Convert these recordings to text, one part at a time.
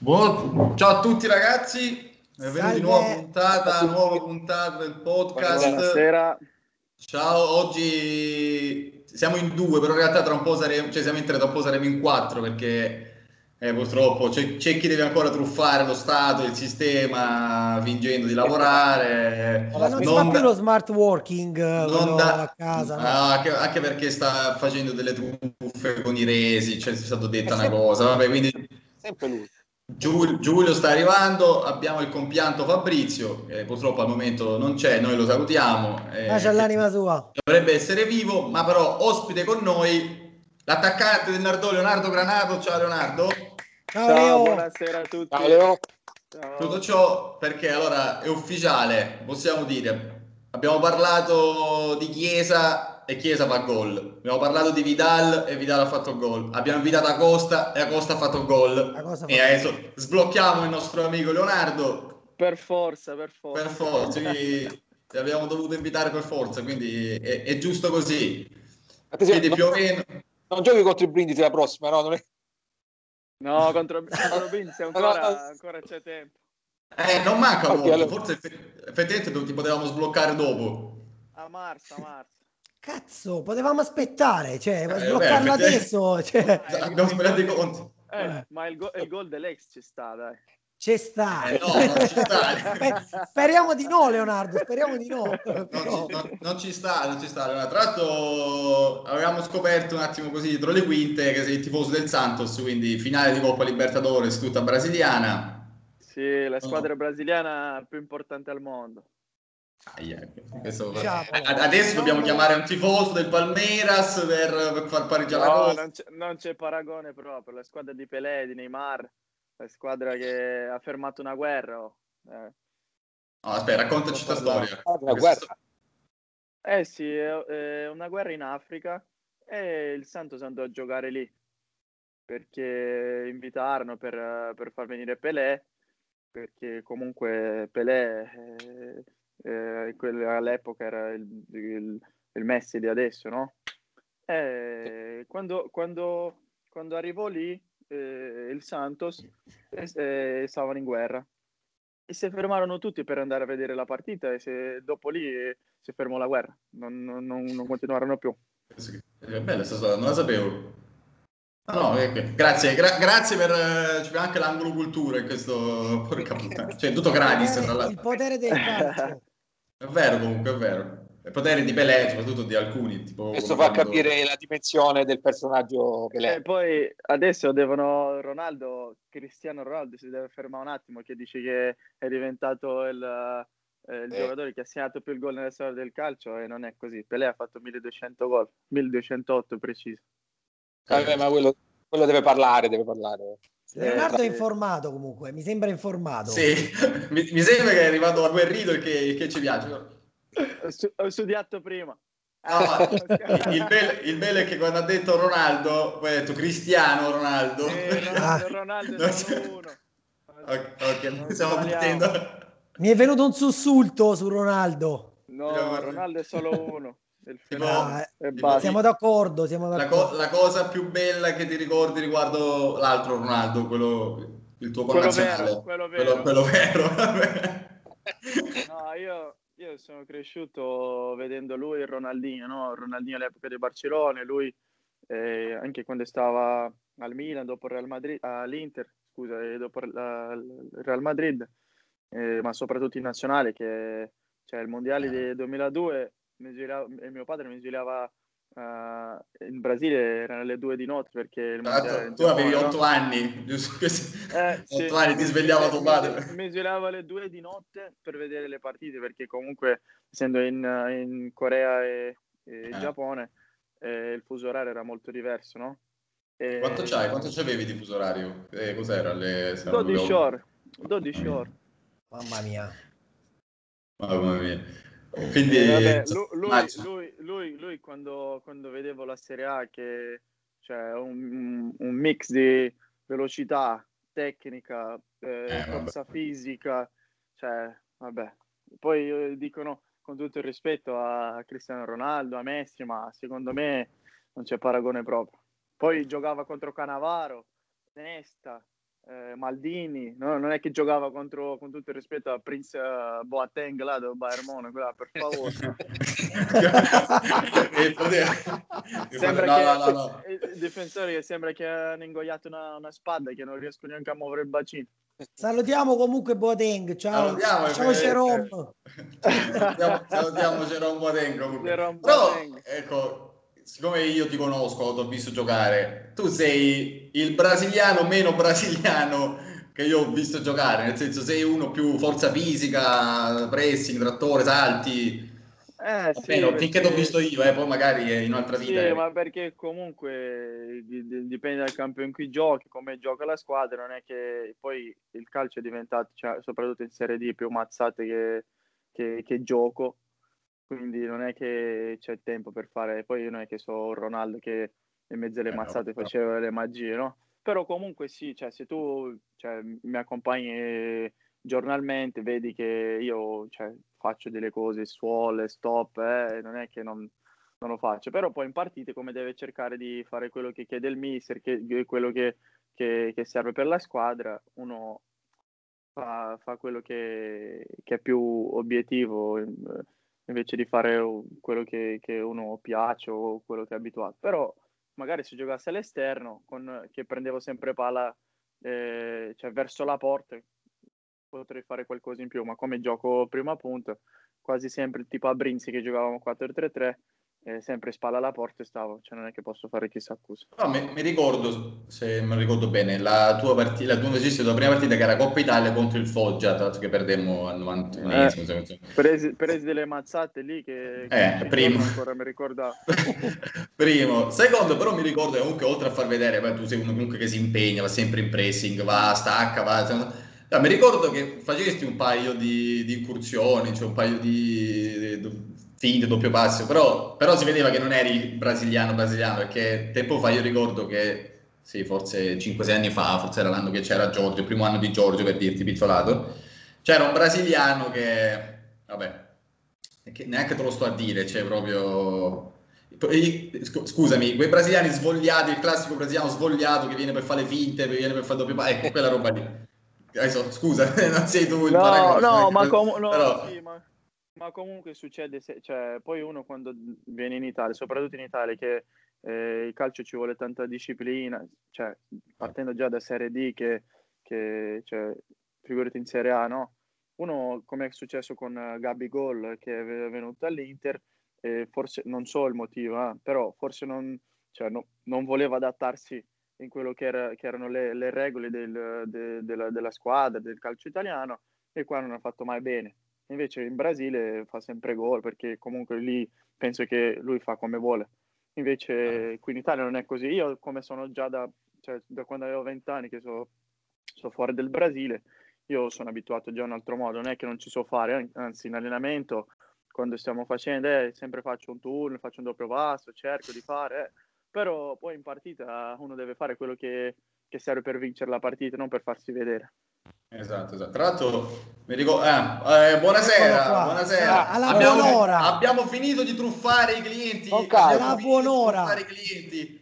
Buon... Ciao a tutti ragazzi, benvenuti nuova puntata, nuova puntata del podcast. Buonasera. Ciao, oggi siamo in due, però in realtà tra un po' saremo, cioè siamo in tre, tra un po' saremo in quattro perché eh, purtroppo c'è, c'è, chi deve ancora truffare lo Stato, il sistema, fingendo di lavorare. Ma non, non fa più lo smart working non da, a casa. No? Anche, anche, perché sta facendo delle truffe con i resi, cioè è stato detta una cosa. Vabbè, quindi... Sempre lui. Giulio, Giulio sta arrivando, abbiamo il compianto Fabrizio, che purtroppo al momento non c'è, noi lo salutiamo. Eh, c'è l'anima sua. Dovrebbe essere vivo, ma però ospite con noi l'attaccante del Nardò Leonardo Granato. Ciao Leonardo. Ciao, Ciao buonasera a tutti. Ciao Leo. Ciao. Tutto ciò perché allora è ufficiale, possiamo dire, abbiamo parlato di Chiesa e Chiesa fa gol. Abbiamo parlato di Vidal e Vidal ha fatto gol. Abbiamo invitato Acosta e Acosta ha fatto gol. E adesso sblocchiamo il nostro amico Leonardo. Per forza, per forza. Per forza, quindi ti abbiamo dovuto invitare per forza, quindi è, è giusto così. Quindi più o meno... Non giochi contro i Brindisi la prossima, no? Non è... No, contro, contro Brindisi ancora, ancora c'è tempo. Eh, non manca okay, allora. forse effettivamente ti potevamo sbloccare dopo. A marzo, a marzo. Cazzo, potevamo aspettare, cioè, eh, sbloccarlo beh, adesso. Cioè... Abbiamo sbagliato i conti. Eh, ma il, go- il gol dell'ex ci sta, dai. C'è sta. Eh, no, non ci sta. speriamo di no, Leonardo. Speriamo di no. Non, ci, non, non ci sta, non ci sta. Tra l'altro, avevamo scoperto un attimo così dietro le quinte che sei il tifoso del Santos, quindi finale di Coppa Libertadores, tutta brasiliana. Sì, la squadra no. brasiliana più importante al mondo. Questo... Adesso dobbiamo chiamare un tifoso del Palmeiras per, per far pareggiare no, la cosa. Non c'è, non c'è paragone proprio. La squadra di Pelé, di Neymar la squadra che ha fermato una guerra. Oh. Eh. No, aspetta, raccontaci la storia. Una guerra. Eh sì, è una guerra in Africa e il Santos andò a giocare lì perché invitarono per, per far venire Pelé, perché comunque Pelé eh, eh, all'epoca era il, il, il, Messi di adesso, no? E quando, quando, quando arrivò lì eh, il Santos eh, stavano in guerra e si fermarono tutti per andare a vedere la partita e se, dopo lì eh, si fermò la guerra, non, non, non continuarono più. È bella questa storia, non la sapevo. No, no, grazie, gra- grazie per c'è anche l'angolo cultura in questo porca puttana. Cioè, tutto gratis. Il potere del calcio. È vero comunque, è vero i poteri di Pelé, soprattutto di alcuni. Tipo Questo fa quando... capire la dimensione del personaggio Pelé. E poi adesso devono Ronaldo, Cristiano Ronaldo si deve fermare un attimo che dice che è diventato il, eh, il eh. giocatore che ha segnato più gol nella storia del calcio e non è così. Pelé ha fatto 1200 gol, 1208 preciso. Vabbè, ma quello, quello deve parlare, deve parlare. Leonardo è informato comunque, mi sembra informato. Sì, mi, mi sembra che è arrivato a Guerrito e che, che ci piace ho studiato prima. No, il, bello, il, bello, è che quando ha detto Ronaldo, poi ha detto Cristiano Ronaldo. Eh, Ronaldo, Ronaldo è solo uno. Ok, okay stiamo mettendo... Mi è venuto un sussulto su Ronaldo. No, Ronaldo è solo uno. Tipo, ah, tipo, siamo d'accordo, siamo d'accordo. La, co- la, cosa più bella che ti ricordi riguardo l'altro Ronaldo, quello, il tuo quello vero, quello vero. Quello, quello vero. no, io io sono cresciuto vedendo lui e Ronaldinho, no? Ronaldinho all'epoca di Barcellona, lui eh, anche quando stava al Milan, dopo il Real Madrid, all'Inter, scusa, e dopo il Real Madrid, eh, ma soprattutto in nazionale, che cioè, il mondiale del 2002 mi girava, mio padre mi girava Uh, in Brasile erano le due di notte perché il mondiale, tu avevi otto no? anni giusto? Eh, sì, anni ti svegliava tuo padre mi girava alle due di notte per vedere le partite perché comunque essendo in, in Corea e, e eh. Giappone eh, il fuso orario era molto diverso no? E... quanto c'hai? quanto c'avevi di fuso orario? Eh, cos'era? Le... 12 ore 12 ore mamma mia mamma mia quindi, eh, vabbè, lui, lui, lui, lui, quando, quando vedevo la Serie A che c'è un, un mix di velocità, tecnica, eh, eh, forza fisica, cioè, vabbè. Poi eh, dicono con tutto il rispetto a Cristiano Ronaldo, a Messi, ma secondo me non c'è paragone proprio. Poi giocava contro Canavaro, Nesta, eh, Maldini, no? non è che giocava contro, con tutto il rispetto a Prince uh, Boateng là del Bayern Monaco, là, per favore. sembra no, che, no, no, no. il difensore che sembra che hanno ingoiato una, una spada che non riesco neanche a muovere il bacino. Salutiamo comunque Boateng, ciao, salutiamo, ciao Jerome. salutiamo, salutiamo Jerome Boateng comunque. Jerome Però, ecco, siccome io ti conosco, ti ho visto giocare, tu sei il brasiliano meno brasiliano che io ho visto giocare, nel senso sei uno più forza fisica, pressing, trattore, salti. Eh, sì, Almeno, perché... finché ti ho visto io, eh, poi magari in un'altra vita. Sì, eh. ma perché comunque dipende dal campo in cui giochi, come gioca la squadra, non è che poi il calcio è diventato, cioè, soprattutto in Serie D, più mazzate che, che, che gioco quindi non è che c'è tempo per fare, poi io non è che so Ronaldo che in mezzo alle eh, mazzate no, faceva no. le magie, no? Però comunque sì, cioè, se tu cioè, mi accompagni giornalmente, vedi che io cioè, faccio delle cose, suole, stop, eh, non è che non, non, lo faccio, però poi in partite come deve cercare di fare quello che chiede il mister, che, quello che, che, che serve per la squadra, uno fa, fa quello che, che, è più obiettivo invece di fare quello che, che, uno piace o quello che è abituato. Però magari se giocasse all'esterno, con, che prendevo sempre palla eh, cioè verso la porta, potrei fare qualcosa in più, ma come gioco prima punto, quasi sempre tipo a Brinzi che giocavamo 4-3-3, eh, sempre spalla alla porta e stavo, cioè non è che posso fare chissà cosa. No, mi, mi, ricordo, se mi ricordo bene, la tua partita, la tua la prima partita che era Coppa Italia contro il Foggia, tra l'altro che perdemmo al 91esimo. Eh, presi, presi, delle mazzate lì che, che eh, primo. ancora mi ricordavo. primo. Secondo, però mi ricordo che comunque oltre a far vedere, beh, tu sei uno comunque che si impegna, va sempre in pressing, va, stacca, va... No, mi ricordo che facesti un paio di, di incursioni, cioè un paio di, di finte, doppio passo, però, però, si vedeva che non eri brasiliano brasiliano, perché tempo fa io ricordo che, sì, forse 5-6 anni fa, forse era l'anno che c'era Giorgio, il primo anno di Giorgio per dirti pizzolato, c'era un brasiliano che, vabbè, che neanche te lo sto a dire, cioè proprio... Scusami, quei brasiliani svogliati, il classico brasiliano svogliato che viene per fare le finte, che viene per fare doppio passo, ecco quella roba lì. Adesso, scusa, non sei tu il no, paragone. No, ma, com- no, però... sì, ma ma comunque succede, se, cioè, poi uno quando viene in Italia, soprattutto in Italia, che eh, il calcio ci vuole tanta disciplina, cioè, partendo già da Serie D, che, che cioè, figurati in Serie A, no? Uno, come è successo con Gabi Gol, che è venuto all'Inter, eh, forse non so il motivo, eh, però forse non, cioè, no, non, voleva adattarsi in quello che, era, che erano le, le regole del, de, della, della squadra, del calcio italiano, e qua non ha fatto mai bene Invece in Brasile fa sempre gol perché comunque lì penso che lui fa come vuole. Invece ah. qui in Italia non è così. Io come sono già da, cioè, da quando avevo 20 anni che sono so fuori del Brasile, io sono abituato già a un altro modo. Non è che non ci so fare, anzi in allenamento quando stiamo facendo, eh, sempre faccio un turno, faccio un doppio passo, cerco di fare, eh. però poi in partita uno deve fare quello che, che serve per vincere la partita, non per farsi vedere. Esatto, esatto. Tra l'altro, mi ricordo... Eh, eh, buonasera, buonasera. Alla abbiamo, buon'ora. abbiamo finito di truffare i clienti. Okay. Alla buon'ora.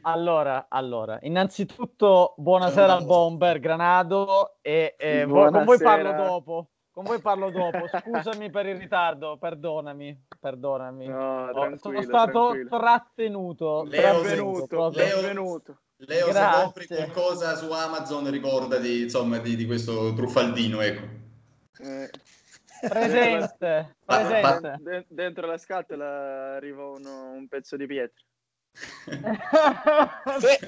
Allora, allora, innanzitutto buonasera al Bomber Granado e eh, con voi parlo dopo. Con voi parlo dopo. Scusami per il ritardo, perdonami, perdonami. No, oh, sono stato tranquillo. trattenuto. Leo, trattenuto, Leo, Leo, Grazie. se compri qualcosa su Amazon, ricordati insomma di, di questo truffaldino, ecco. Eh. Presente, presente. Dentro, dentro la scatola arriva uno, un pezzo di pietra. se,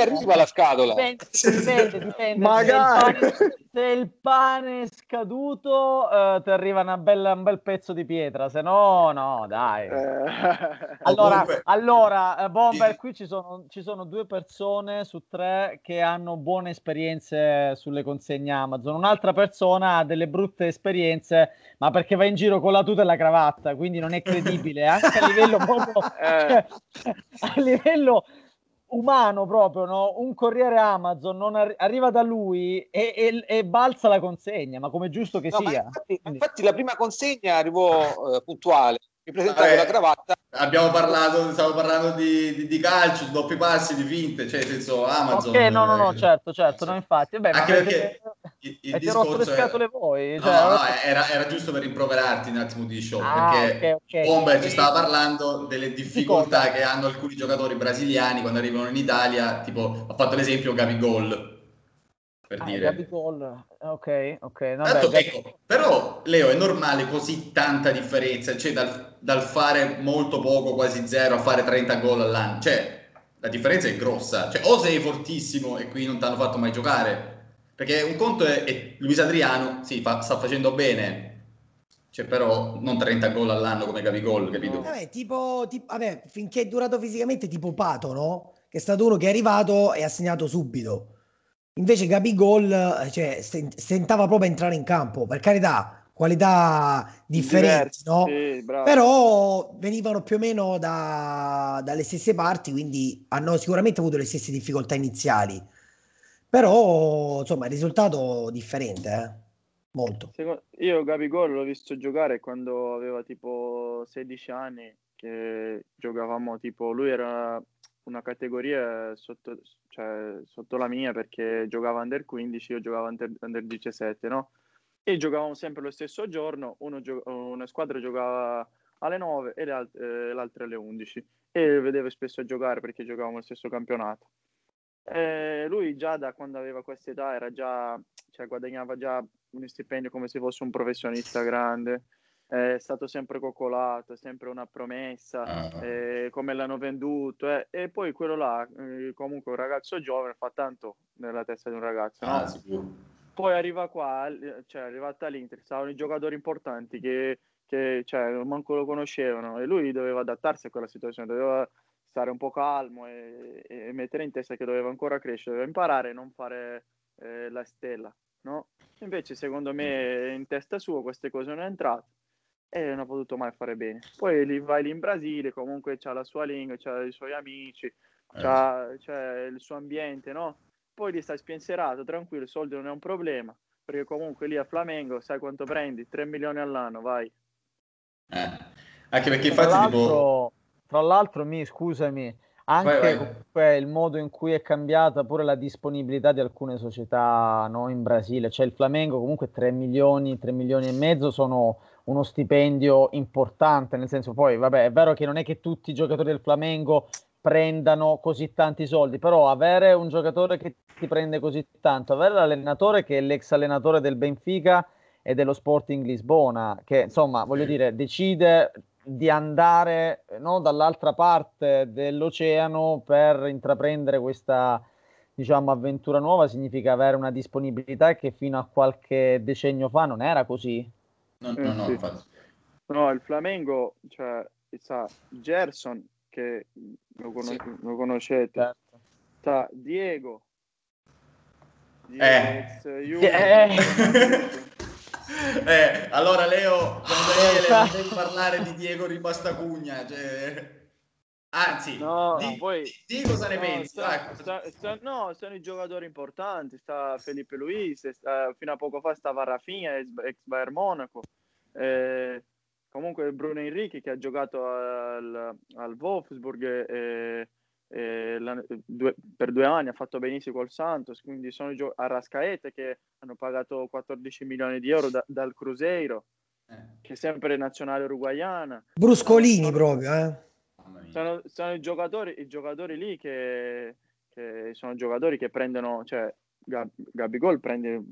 arriva la scatola dipende, dipende, dipende. magari se il pane, se il pane è scaduto uh, ti arriva una bella, un bel pezzo di pietra se no no dai eh. allora, comunque... allora uh, Bomber qui ci sono, ci sono due persone su tre che hanno buone esperienze sulle consegne Amazon un'altra persona ha delle brutte esperienze ma perché va in giro con la tuta e la cravatta quindi non è credibile anche a livello proprio eh. cioè, a livello umano proprio, no? un corriere Amazon non arri- arriva da lui e, e, e, balza la consegna, ma come giusto che no, sia. Infatti, infatti, la prima consegna arrivò eh, puntuale, mi presentavo la cravatta. Abbiamo parlato, stavo parlando di, di, di, calcio, doppi passi, di finte, cioè nel senso Amazon. Ok, no, no, no, certo, certo, no, infatti. Beh, Anche perché il, il discorso le scatole era... voi. Cioè... No, no, era, era, giusto per rimproverarti un attimo di show, ah, perché okay, okay. Bomber ci stava parlando delle difficoltà che hanno alcuni giocatori brasiliani quando arrivano in Italia, tipo, ha fatto l'esempio Gabigol per ah, dire. Gabigol, ok, ok. Vabbè, Tanto, ecco, però Leo è normale così tanta differenza, cioè dal, dal, fare molto poco, quasi zero, a fare 30 gol all'anno, cioè la differenza è grossa, cioè o sei fortissimo e qui non ti hanno fatto mai giocare, perché un conto è, è Luis Adriano, sì, fa, sta facendo bene, cioè, però non 30 gol all'anno come Gabigol, capito? Vabbè, tipo, tipo, vabbè, finché è durato fisicamente, tipo Pato, no? Che è stato uno che è arrivato e ha segnato subito. Invece Gabigol eh, cioè, stentava proprio a entrare in campo, per carità, qualità differenti, no? Sì, però venivano più o meno da, dalle stesse parti, quindi hanno sicuramente avuto le stesse difficoltà iniziali. Però, insomma, il risultato differente, eh? Molto. Io Gabigol l'ho visto giocare quando aveva tipo 16 anni, che giocavamo tipo, lui era una categoria sotto, cioè, sotto la mia perché giocava under 15, io giocavo under, under 17, no? E giocavamo sempre lo stesso giorno, gio- una squadra giocava alle 9 e eh, l'altra alle 11 e vedevo spesso giocare perché giocavamo lo stesso campionato. E lui già da quando aveva questa età era già, cioè, guadagnava già un stipendio come se fosse un professionista grande è stato sempre coccolato, sempre una promessa, ah. eh, come l'hanno venduto, eh. e poi quello là, eh, comunque un ragazzo giovane fa tanto nella testa di un ragazzo, no? ah, Poi arriva qua, cioè è arrivata all'Inter, stavano i giocatori importanti che, che cioè, manco lo conoscevano e lui doveva adattarsi a quella situazione, doveva stare un po' calmo e, e mettere in testa che doveva ancora crescere, doveva imparare a non fare eh, la stella, no? Invece secondo me in testa sua queste cose non è entrate e non ha potuto mai fare bene. Poi lì, vai lì in Brasile, comunque c'ha la sua lingua, c'ha i suoi amici, eh. c'ha, c'ha il suo ambiente, no? Poi lì stai spensierato, tranquillo, i soldi non è un problema, perché comunque lì a Flamengo sai quanto prendi? 3 milioni all'anno, vai. Eh. Anche perché infatti tipo... tra l'altro mi scusami, anche vai, vai. il modo in cui è cambiata pure la disponibilità di alcune società no, in Brasile, cioè il Flamengo comunque 3 milioni, 3 milioni e mezzo sono uno stipendio importante, nel senso poi, vabbè, è vero che non è che tutti i giocatori del Flamengo prendano così tanti soldi, però avere un giocatore che ti prende così tanto, avere l'allenatore che è l'ex allenatore del Benfica e dello Sporting Lisbona, che insomma, voglio dire, decide di andare no, dall'altra parte dell'oceano per intraprendere questa diciamo avventura nuova significa avere una disponibilità che fino a qualche decennio fa non era così. No, no, no, infatti. No, il Flamengo, cioè, sa Gerson, che lo, con- sì. lo conoscete, certo. sta Diego, eh. eh. eh. allora Leo, quando non devi parlare di Diego Ribastacugna, cioè... Anzi, no, di, poi, di, cosa ne no, pensi? Sta, sta, sta, no, sono i giocatori importanti. Sta Felipe Luis, sta, fino a poco fa stava Rafinha, ex Bayern Monaco. Eh, comunque Bruno Enrique che ha giocato al, al Wolfsburg e, e la, due, per due anni ha fatto benissimo col Santos. Quindi sono gio- a Rascaete che hanno pagato 14 milioni di euro da, dal Cruzeiro, eh. che è sempre nazionale uruguayana. Bruscolini proprio, eh sono, sono i, giocatori, i giocatori lì che, che sono giocatori che prendono, cioè Gab, Gabigol prende,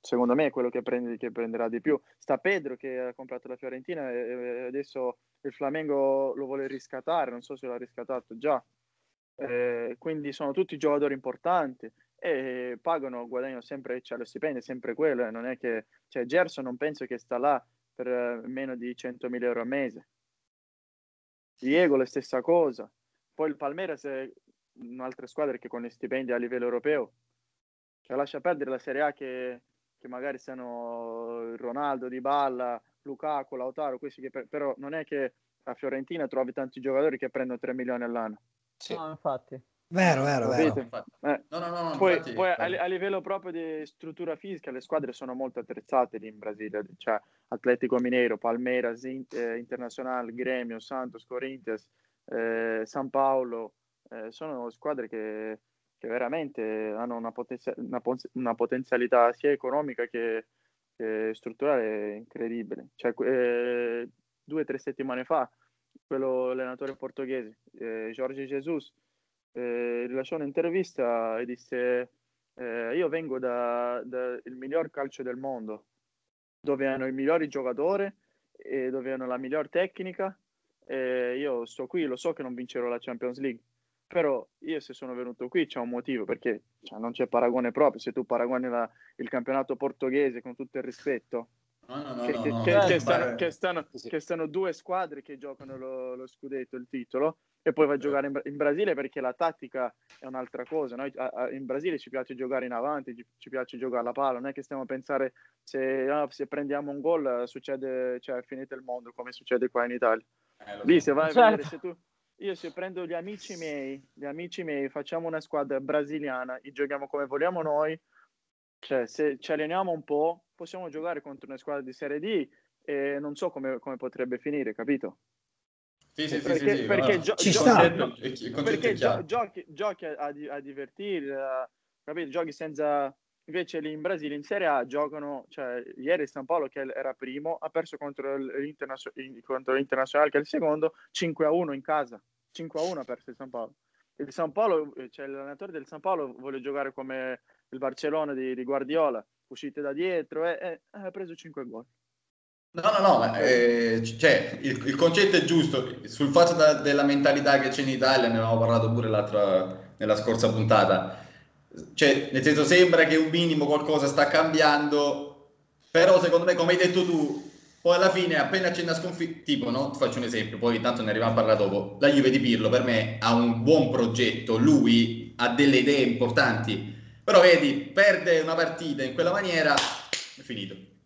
secondo me, è quello che, prende, che prenderà di più. Sta Pedro che ha comprato la Fiorentina e adesso il Flamengo lo vuole riscattare, non so se l'ha riscattato già. Eh, quindi sono tutti giocatori importanti e pagano, guadagnano sempre, cioè lo stipendio sempre quello, eh, non è che, cioè Gerson non penso che sta là per meno di 100.000 euro al mese Diego la stessa cosa. Poi il Palmeiras è un'altra squadra che con i stipendi a livello europeo. Cioè lascia perdere la Serie A che, che magari siano Ronaldo, Di Balla, Lukaku, Lautaro, questi che per, però non è che a Fiorentina trovi tanti giocatori che prendono 3 milioni all'anno. Sì. No, infatti. Vero, vero, vero. Eh. No, no, no, poi, infatti, poi a, a, livello proprio di struttura fisica le squadre sono molto attrezzate lì in Brasile, cioè Atletico Mineiro, Palmeiras, eh, Internazionale, Gremio, Santos, Corinthians, eh, San Paolo, eh, sono squadre che, che veramente hanno una, potenzia- una, una, potenzialità sia economica che, che strutturale incredibile. Cioè, eh, due o tre settimane fa, quello allenatore portoghese, eh, Jorge Jesus, eh, rilasciò un'intervista e disse eh, io vengo dal da miglior calcio del mondo, dove hanno i migliori giocatori e dove hanno la miglior tecnica. Io sto qui, lo so che non vincerò la Champions League, però io se sono venuto qui c'è un motivo perché cioè, non c'è paragone proprio. Se tu paragoni la, il campionato portoghese con tutto il rispetto, No, no, no, che, che, che, stanno, che, stanno, che, stanno, due squadre che giocano lo, lo scudetto, il titolo, e poi va a giocare in, in, Brasile perché la tattica è un'altra cosa. Noi a, a, in Brasile ci piace giocare in avanti, ci, ci, piace giocare alla palla, non è che stiamo a pensare se, ah, se prendiamo un gol succede, cioè è finito il mondo come succede qua in Italia. Eh, Lì se vai certo. a vedere, se tu, io se prendo gli amici miei, gli amici miei, facciamo una squadra brasiliana e giochiamo come vogliamo noi, cioè se ci alleniamo un po', possiamo giocare contro una squadra di Serie D e non so come, come potrebbe finire, capito? Sì, sì, perché, sì, perché, gio- ci sta. perché gio- giochi, giochi a, a, divertire, a, capito? Giochi senza... Invece lì in Brasile, in Serie A, giocano... Cioè, ieri San Paolo, che era primo, ha perso contro, l'internazio- contro l'Internazionale, che è il secondo, 5-1 in casa. 5-1 ha perso il San Paolo. Il San Paolo, cioè l'allenatore del San Paolo vuole giocare come il Barcellona di, di Guardiola, uscite da dietro e, e ha preso 5 gol. No, no, no, eh, cioè, il, il, concetto è giusto. Sul fatto da, della mentalità che c'è in Italia, ne avevamo parlato pure nella scorsa puntata. Cioè, nel senso, sembra che un minimo qualcosa sta cambiando, però secondo me, come hai detto tu, poi alla fine, appena c'è una sconfitta, tipo, no? Ti faccio un esempio, poi tanto ne arriviamo a parlare dopo. La Juve di Pirlo, per me, ha un buon progetto, lui ha delle idee importanti, però vedi, perde una partita in quella maniera, è finito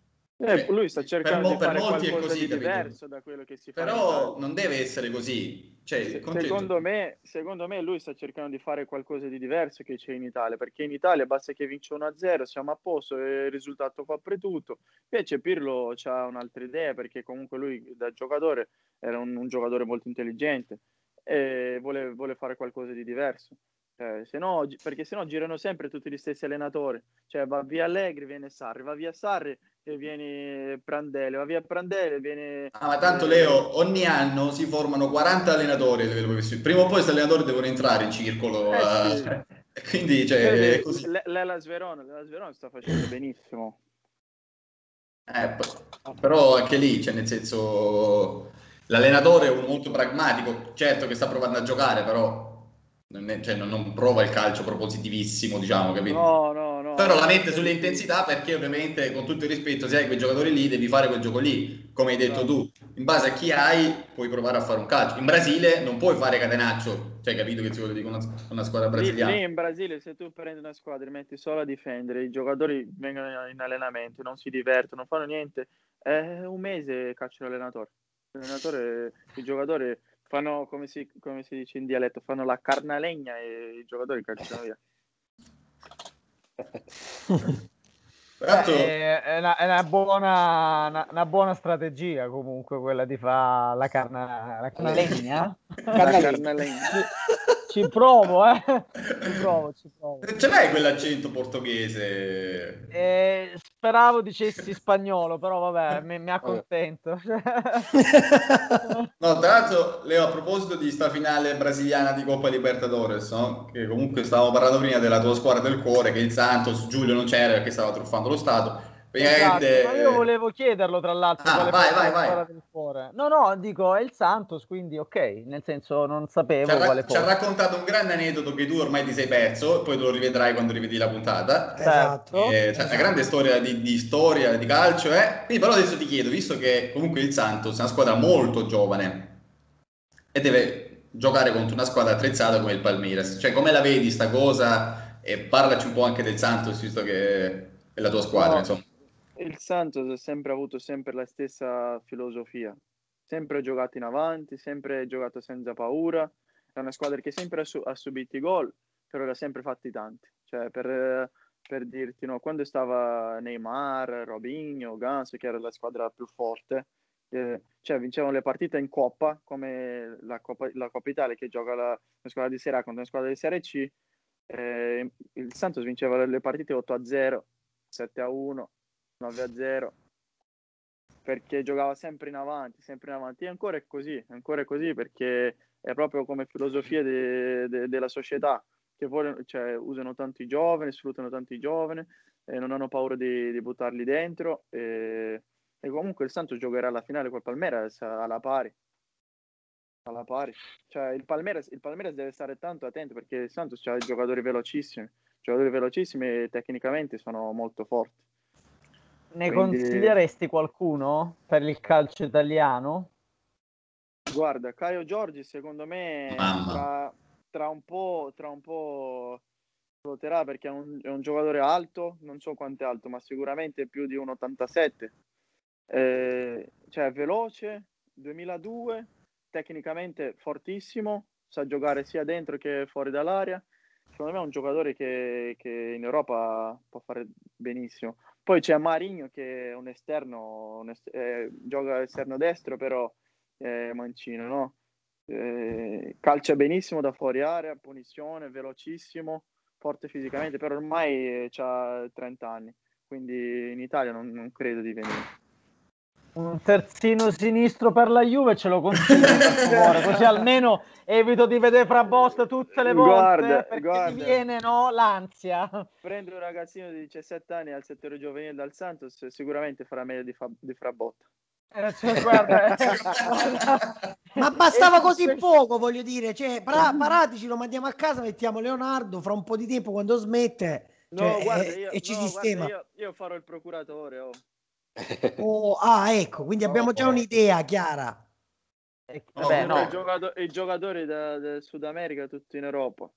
eh, lui sta cercando per, di fare qualcosa così, di diverso da quello che si fa. Però non deve essere così. Cioè, secondo, me, secondo me lui sta cercando di fare qualcosa di diverso che c'è in Italia, perché in Italia basta che vince 1-0, siamo a posto, il risultato fa tutto. Invece Pirlo ha un'altra idea, perché comunque lui da giocatore era un, un giocatore molto intelligente e vuole, vuole fare qualcosa di diverso. Eh, se no, perché se no girano sempre tutti gli stessi allenatori. Cioè va via Allegri, viene Sarri, va via Sarri e viene Prandelli, va via Prandelli e viene... Ah, ma tanto Leo, ogni anno si formano 40 allenatori Prima o poi questi allenatori devono entrare in circolo. Eh, sì. uh, quindi, cioè, così. L'Ela Sverona, l'Ela Sverona sta facendo benissimo. Eh, però anche lì, cioè nel senso, l'allenatore è molto pragmatico, certo che sta provando a giocare, però non, è, cioè, non, non, prova il calcio propositivissimo, diciamo, capito? No, no, no. Però la mette sulle intensità perché ovviamente, con tutto il rispetto, se hai quei giocatori lì, devi fare quel gioco lì, come hai detto no. tu. In base a chi hai, puoi provare a fare un calcio. In Brasile non puoi fare catenaccio, cioè, capito che ti vuole dire una, una squadra brasiliana? Lì, lì, in Brasile, se tu prendi una squadra e metti solo a difendere, i giocatori vengono in allenamento, non si divertono, non fanno niente, è un mese caccia l'allenatore. L'allenatore, il giocatore fanno come si, come si dice in dialetto, fanno la carnalegna e i giocatori calciano via. Beh, è, una, è una, buona, una, una, buona, strategia comunque quella di fare la, carna, la carnalegna. Carnalegna ci provo, eh. Ci provo, ci provo. Ce l'hai quell'accento portoghese? Eh, speravo dicessi spagnolo, però vabbè, mi, mi accontento. no, tra l'altro, Leo, a proposito di sta finale brasiliana di Coppa Libertadores, no? che comunque stavamo parlando prima della tua squadra del cuore, che il Santos, Giulio non c'era perché stava truffando lo Stato Esatto, ma io volevo chiederlo tra l'altro. Ah, vai, vai, vai. No, no, dico è il Santos, quindi ok, nel senso non sapevo ci ha, quale Ci ha raccontato un grande aneddoto che tu ormai ti sei perso, poi lo rivedrai quando rivedi la puntata. Esatto. Eh, esatto. una grande storia di, di, storia, di calcio, eh? Quindi però adesso ti chiedo, visto che comunque il Santos è una squadra molto giovane e deve giocare contro una squadra attrezzata come il Palmeiras, cioè come la vedi sta cosa? E parlaci un po' anche del Santos, visto che è la tua squadra, no. insomma il Santos ha sempre avuto sempre la stessa filosofia, sempre giocato in avanti, sempre giocato senza paura è una squadra che sempre ha, su- ha subito i gol, però l'ha sempre fatti tanti. Cioè, per, per dirti, no, quando stava Neymar, Robinho, Gans, che era la squadra più forte, eh, cioè vincevano le partite in Coppa, come la Coppa, la Coppa Italia che gioca la, la squadra di Serie A contro la squadra di Serie C, eh, il Santos vinceva le partite 8 a 0, 7 a 1, 9 a 0, perché giocava sempre in avanti, sempre in avanti. E ancora è così, ancora è così perché è proprio come filosofia de, de, della società che vogliono, cioè, usano tanti giovani, sfruttano tanti giovani, e non hanno paura di, di buttarli dentro. E, e, comunque il Santos giocherà alla finale col Palmeiras alla pari. Alla pari. Cioè, il, Palmeiras, il Palmeiras deve stare tanto attento perché il Santos ha giocatori velocissimi, giocatori velocissimi e tecnicamente sono molto forti. Ne Quindi... consiglieresti qualcuno per il calcio italiano? Guarda, Caio Giorgi secondo me tra, tra, un po', tra un po' ruoterà perché è un, è un, giocatore alto, non so quanto è alto, ma sicuramente più di 1,87. Eh, cioè veloce, 2002, tecnicamente fortissimo, sa giocare sia dentro che fuori dall'area. Secondo me è un giocatore che, che in Europa può fare benissimo. Poi c'è Marigno che è un esterno, un est- eh, gioca esterno destro, però è mancino, no? Eh, calcia benissimo da fuori area, punizione, velocissimo, forte fisicamente, però ormai ha 30 anni, quindi in Italia non, non credo di venire un terzino sinistro per la Juve ce lo consiglio così almeno evito di vedere fra boss tutte le volte guarda, perché guarda. mi viene no, l'ansia. Prendo un ragazzino di 17 anni al settore giovanile dal Santos, sicuramente farà meglio di, fa- di Frabotta. Eh, cioè, guarda, eh. ma bastava così poco, voglio dire, cioè, para- Paratici lo mandiamo a casa, mettiamo Leonardo fra un po' di tempo quando smette cioè, no, guarda, io, e, e ci no, sistema. Guarda, io, io, farò il procuratore. Oh. Oh, ah, ecco, quindi abbiamo già un'idea chiara. Eh, vabbè, no. I, giocatori, i giocatori da, del Sud America tutti in Europa.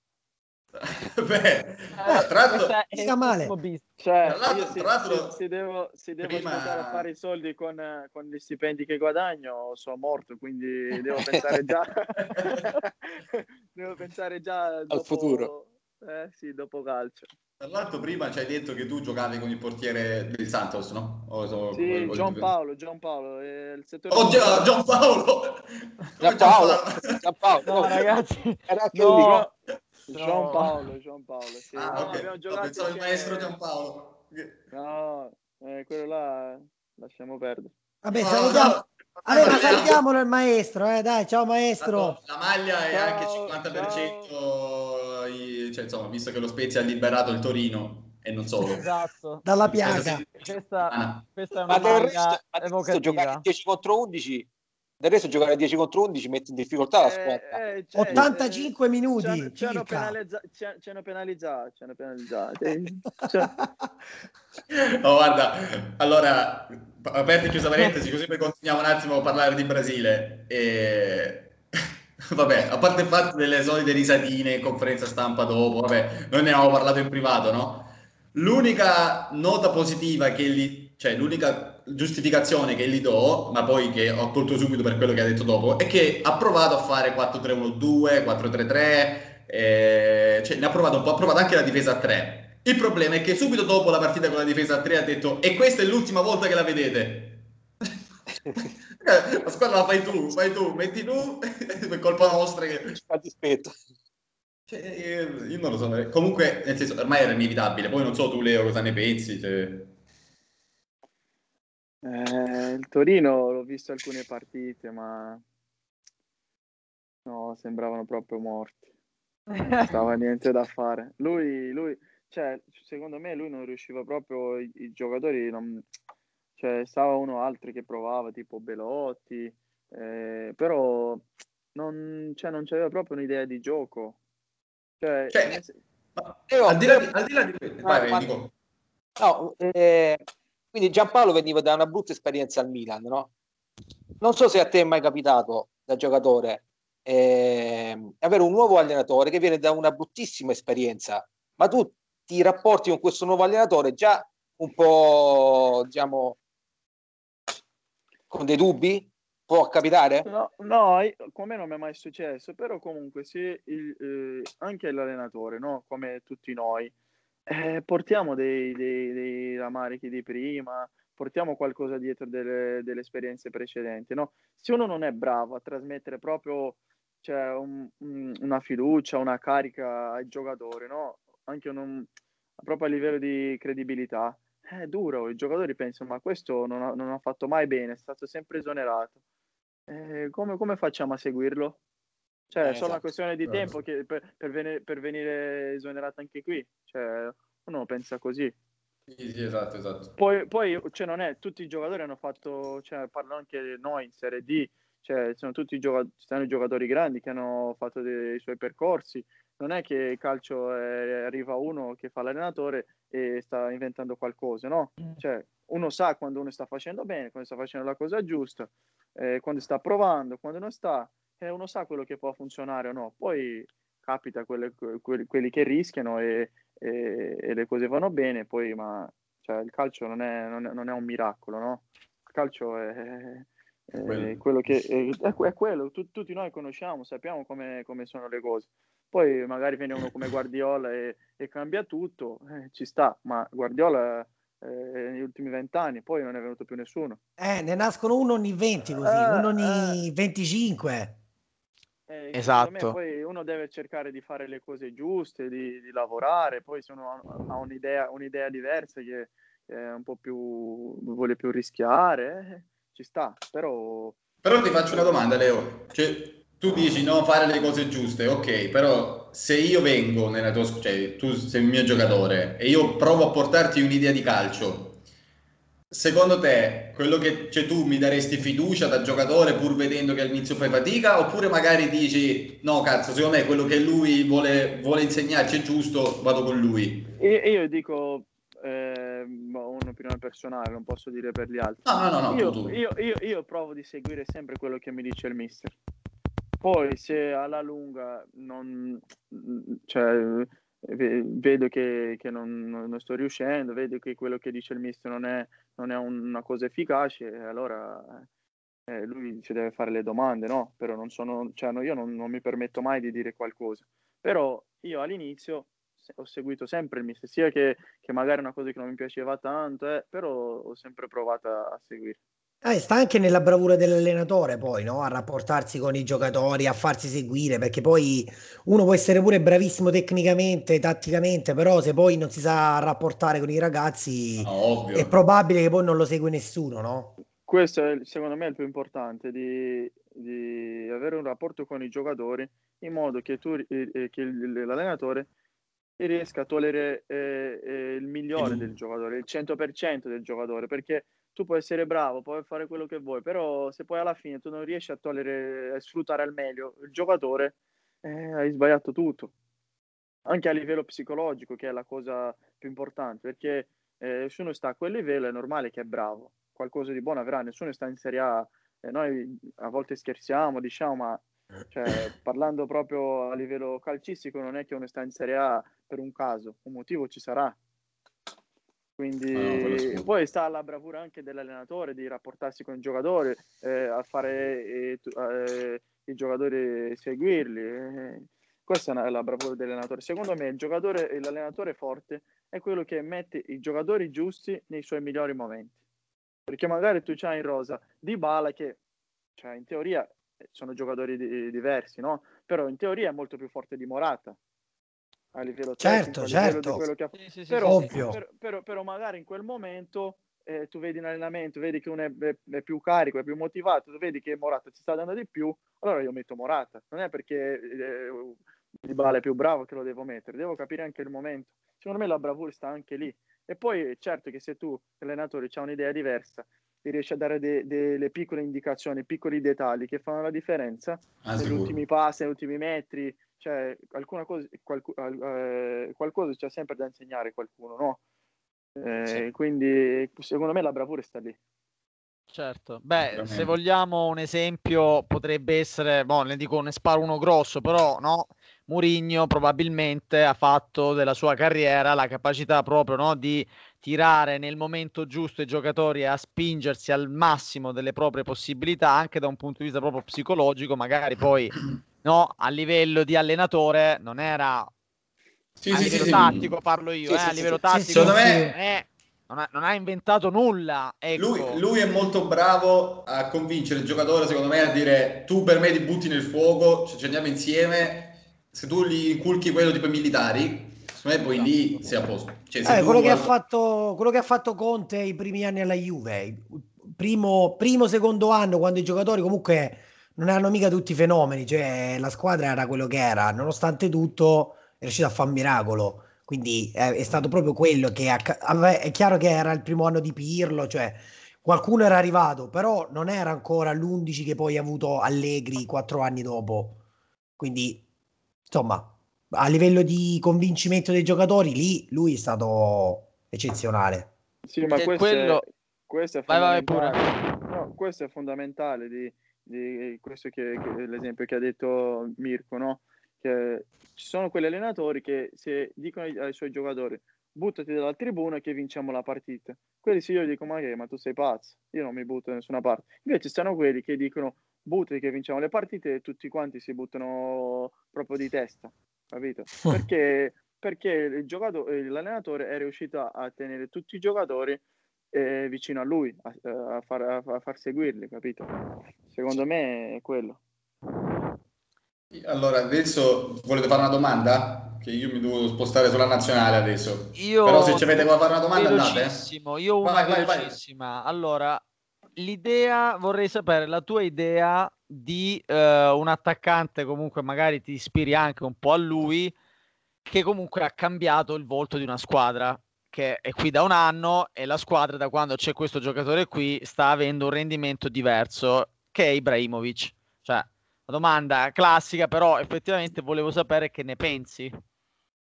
Beh, eh, tra l'altro, è male. Cioè, tra l'altro, tra si, devo, si devo prima... a fare i soldi con, con, gli stipendi che guadagno, sono morto, quindi devo pensare già devo pensare già dopo, al futuro. Eh sì, dopo calcio. Tra l'altro prima ci hai detto che tu giocavi con il portiere del Santos, no? O, so, sì, Gian Paolo, Gian Paolo. Eh, il settore oh, Gian, Gian Paolo! Gian Paolo! Gian Paolo! No, ragazzi, era no. Gian Paolo, Gian Paolo. Sì. Ah, no, okay. no, pensavo il maestro Gian Paolo. No, eh, quello là lasciamo perdere. Vabbè, salutiamo, allora salutiamolo il maestro, eh, dai, ciao maestro. La maglia è ciao, anche 50%, ciao. cioè, insomma, visto che lo Spezia ha liberato il Torino e non solo. Esatto. Dalla piaga. Questa, ah. questa è una ma maglia resto, giocare 10 contro 11 del resto giocare 10 contro 11 mette in difficoltà la eh, squadra. Eh, cioè, 85 eh, minuti. Ci hanno penalizzato. Ci hanno penalizzato. Oh, guarda, allora, aperti e chiusa parentesi, così poi continuiamo un attimo a parlare di Brasile. E... Vabbè, a parte il fatto delle solite risatine in conferenza stampa dopo, vabbè, noi ne avevamo parlato in privato, no? L'unica nota positiva che gli, cioè l'unica giustificazione che gli do, ma poi che ho tolto subito per quello che ha detto dopo, è che ha provato a fare 4-3-1-2, 4-3-3, eh, cioè ne ha provato un po', ha provato anche la difesa a 3. Il problema è che subito dopo la partita con la difesa a 3 ha detto e questa è l'ultima volta che la vedete. la squadra la fai tu, fai tu, metti tu, per colpa nostra che... Fa dispetto. Cioè, io non lo so, comunque, nel senso, ormai era inevitabile, poi non so tu Leo cosa ne pensi, cioè... Eh, il Torino l'ho visto alcune partite, ma no, sembravano proprio morti. Non stava niente da fare. Lui, lui, cioè, secondo me lui non riusciva proprio, i, i giocatori, non, cioè, stava uno altro che provava, tipo Belotti, eh, però non, cioè, non c'aveva proprio un'idea di gioco. Cioè, cioè ma, al di là di, al di, là di vai, vai, dico. No, eh, quindi Giampaolo veniva da una brutta esperienza al Milan, no? Non so se a te è mai capitato da giocatore eh, avere un nuovo allenatore che viene da una bruttissima esperienza, ma tu ti rapporti con questo nuovo allenatore già un po', diciamo, con dei dubbi? Può capitare? No, no come non mi è mai successo, però comunque se il, eh, anche l'allenatore, no? come tutti noi, eh, portiamo dei, dei, dei ramarichi di prima, portiamo qualcosa dietro delle, delle esperienze precedenti. No? Se uno non è bravo a trasmettere proprio cioè, un, un, una fiducia, una carica ai giocatori, no? anche un, proprio a livello di credibilità, è duro. I giocatori pensano, ma questo non ha, non ha fatto mai bene, è stato sempre esonerato. Eh, come, come, facciamo a seguirlo? Cioè, è eh, solo esatto. una questione di tempo che, per, per, venire, per, venire, esonerato anche qui. Cioè, uno pensa così. Sì, sì, esatto, esatto. Poi, poi cioè, non è, tutti i giocatori hanno fatto, cioè, parlo anche noi in Serie D, cioè, sono tutti giocatori, sono giocatori grandi che hanno fatto dei suoi percorsi. Non è che il calcio è, arriva uno che fa l'allenatore e sta inventando qualcosa, no? Mm. Cioè, uno sa quando uno sta facendo bene, quando sta facendo la cosa giusta, eh, quando sta provando, quando non sta, e uno sa quello che può funzionare o no. Poi capita quelle, quelli, quelli che rischiano e, e, e, le cose vanno bene, poi ma cioè, il calcio non è, non, è, non è, un miracolo, no? Il calcio è, è quello che è, quello, tu, tutti noi conosciamo, sappiamo come, come, sono le cose. Poi magari viene uno come Guardiola e, e cambia tutto, eh, ci sta, ma Guardiola eh, negli ultimi vent'anni, poi non è venuto più nessuno. Eh, ne nascono uno ogni 20 così, eh, uno ogni 25. Eh, esatto. Poi uno deve cercare di fare le cose giuste, di, di lavorare, poi se uno ha un'idea, un'idea diversa che è un po' più vuole più rischiare, eh, ci sta, però... Però ti faccio una domanda, Leo. Cioè, tu dici no, fare le cose giuste, ok, però se io vengo nella tua cioè tu sei il mio giocatore e io provo a portarti un'idea di calcio, secondo te quello che cioè, tu mi daresti fiducia da giocatore pur vedendo che all'inizio fai fatica? Oppure magari dici no cazzo secondo me quello che lui vuole, vuole insegnarci è giusto vado con lui io, io dico eh, un'opinione personale non posso dire per gli altri. No no no, io. Io, io, io provo di seguire sempre quello che mi dice il mister. Poi se alla lunga non, cioè, vedo che, che non, non, sto riuscendo, vedo che quello che dice il mister non è, non è una cosa efficace, allora eh, lui ci deve fare le domande, no? Però non sono, cioè, no, io non, non mi permetto mai di dire qualcosa. Però io all'inizio ho seguito sempre il mister, sia che, che magari è una cosa che non mi piaceva tanto, eh, però ho sempre provato a, a seguire. Eh, sta anche nella bravura dell'allenatore poi, no? A rapportarsi con i giocatori, a farsi seguire, perché poi uno può essere pure bravissimo tecnicamente, tatticamente, però se poi non si sa rapportare con i ragazzi, no, è probabile che poi non lo segue nessuno, no? Questo è secondo me il più importante, di, di avere un rapporto con i giocatori in modo che, tu, eh, che l'allenatore riesca a togliere eh, eh, il migliore del giocatore, il 100% del giocatore, perché tu puoi essere bravo, puoi fare quello che vuoi, però se poi alla fine tu non riesci a togliere, a sfruttare al meglio il giocatore, eh, hai sbagliato tutto. Anche a livello psicologico, che è la cosa più importante, perché eh, nessuno sta a quel livello, è normale che è bravo, qualcosa di buono avrà, nessuno sta in Serie A. Eh, noi a volte scherziamo, diciamo, ma cioè, parlando proprio a livello calcistico, non è che uno sta in Serie A per un caso, un motivo ci sarà quindi ah, poi sta la bravura anche dell'allenatore di rapportarsi con i giocatori, eh, a fare eh, eh, i giocatori seguirli. Eh. Questa è la bravura dell'allenatore. Secondo me il giocatore, l'allenatore forte è quello che mette i giocatori giusti nei suoi migliori momenti. Perché magari tu c'hai in rosa Di Bala che cioè, in teoria sono giocatori di, diversi, no? Però in teoria è molto più forte di Morata a livello certo, tecnico, certo. A livello che... sì, sì, però, però, però, però, magari in quel momento eh, tu vedi in allenamento, vedi che uno è, è, è, più carico, è più motivato, tu vedi che Morata ci sta dando di più, allora io metto Morata. Non è perché eh, Dybala è più bravo che lo devo mettere, devo capire anche il momento. Secondo me la bravura sta anche lì. E poi certo che se tu, allenatore, hai un'idea diversa, e riesci a dare de- delle piccole indicazioni, piccoli dettagli che fanno la differenza ah, negli ultimi passi, negli ultimi metri, cioè alcuna cosa, qualc- eh, qualcosa c'è sempre da insegnare a qualcuno, no? Eh, sì. Quindi secondo me la bravura sta lì. Certo, beh, se vogliamo un esempio potrebbe essere, boh, ne dico ne sparo uno grosso, però no, Murigno probabilmente ha fatto della sua carriera la capacità proprio no, di tirare nel momento giusto i giocatori e a spingersi al massimo delle proprie possibilità, anche da un punto di vista proprio psicologico, magari poi no, a livello di allenatore non era sì, a sì, livello sì, tattico, parlo io, eh, a livello tattico secondo me eh, non, ha, non, ha, inventato nulla. Ecco. Lui, lui, è molto bravo a convincere il giocatore, secondo me, a dire tu per me ti butti nel fuoco, ci andiamo insieme, se tu gli inculchi quello tipo i militari, secondo me poi lì sei a posto. Cioè, eh, quello, che ha fatto, quello che ha fatto Conte i primi anni alla Juve, primo, primo, secondo anno, quando i giocatori comunque non erano mica tutti fenomeni, cioè la squadra era quello che era, nonostante tutto è riuscito a fare un miracolo. Quindi è, è stato proprio quello che ha, è chiaro che era il primo anno di Pirlo, cioè qualcuno era arrivato, però non era ancora l'11 che poi ha avuto Allegri quattro anni dopo. Quindi, insomma, a livello di convincimento dei giocatori, lì lui è stato eccezionale. Sì, ma questo, quello... è, questo, è vai, vai, no, questo è fondamentale di, di questo che, che, l'esempio che ha detto Mirko, no? che ci sono quegli allenatori che se dicono ai, ai suoi giocatori buttati dalla tribuna che vinciamo la partita. Quelli sì, io dico, ma che, ma tu sei pazzo, io non mi butto da nessuna parte. Invece stanno quelli che dicono, buttati che vinciamo le partite e tutti quanti si buttano proprio di testa, capito? Perché, perché il giocatore, l'allenatore è riuscito a tenere tutti i giocatori eh, vicino a lui, a, a, far, a, far, seguirli, capito? Secondo me è quello. Allora, adesso volete fare una domanda? Che io mi devo spostare sulla nazionale adesso. Io Però se ci avete da fare una domanda andate. Io una vai, velocissima. Vai, vai. Allora, l'idea, vorrei sapere la tua idea di uh, un attaccante, comunque magari ti ispiri anche un po' a lui, che comunque ha cambiato il volto di una squadra che è qui da un anno e la squadra da quando c'è questo giocatore qui sta avendo un rendimento diverso che è Ibrahimovic. Cioè, una domanda classica, però effettivamente volevo sapere che ne pensi.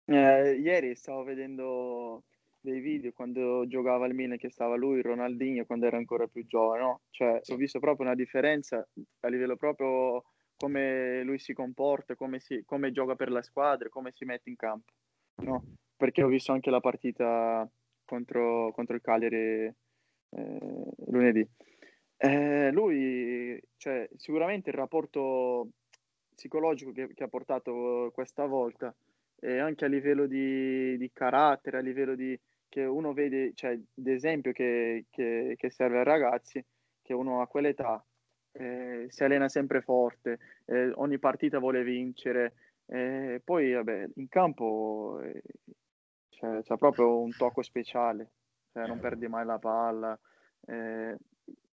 Eh, ieri stavo vedendo dei video quando giocava al Milan che stava lui, Ronaldinho, quando era ancora più giovane, no? Cioè, ho visto proprio una differenza a livello proprio come lui si comporta, come, si, come gioca per la squadra, come si mette in campo, no? Perché ho visto anche la partita contro, contro il Cagliari eh, lunedì. Eh, lui, cioè, sicuramente il rapporto psicologico che, che, ha portato questa volta, e anche a livello di, di, carattere, a livello di che uno vede, cioè, d'esempio che, che, che serve ai ragazzi, che uno a quell'età eh, si allena sempre forte, eh, ogni partita vuole vincere, eh, poi vabbè, in campo eh, c'è, c'è, proprio un tocco speciale, cioè, non perde mai la palla.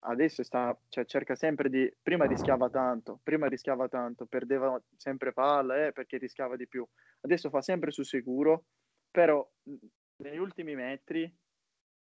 Eh, adesso sta, cioè, cerca sempre di, prima rischiava tanto, prima rischiava tanto, perdeva sempre palla eh, perché rischiava di più, adesso fa sempre sul sicuro, però negli ultimi metri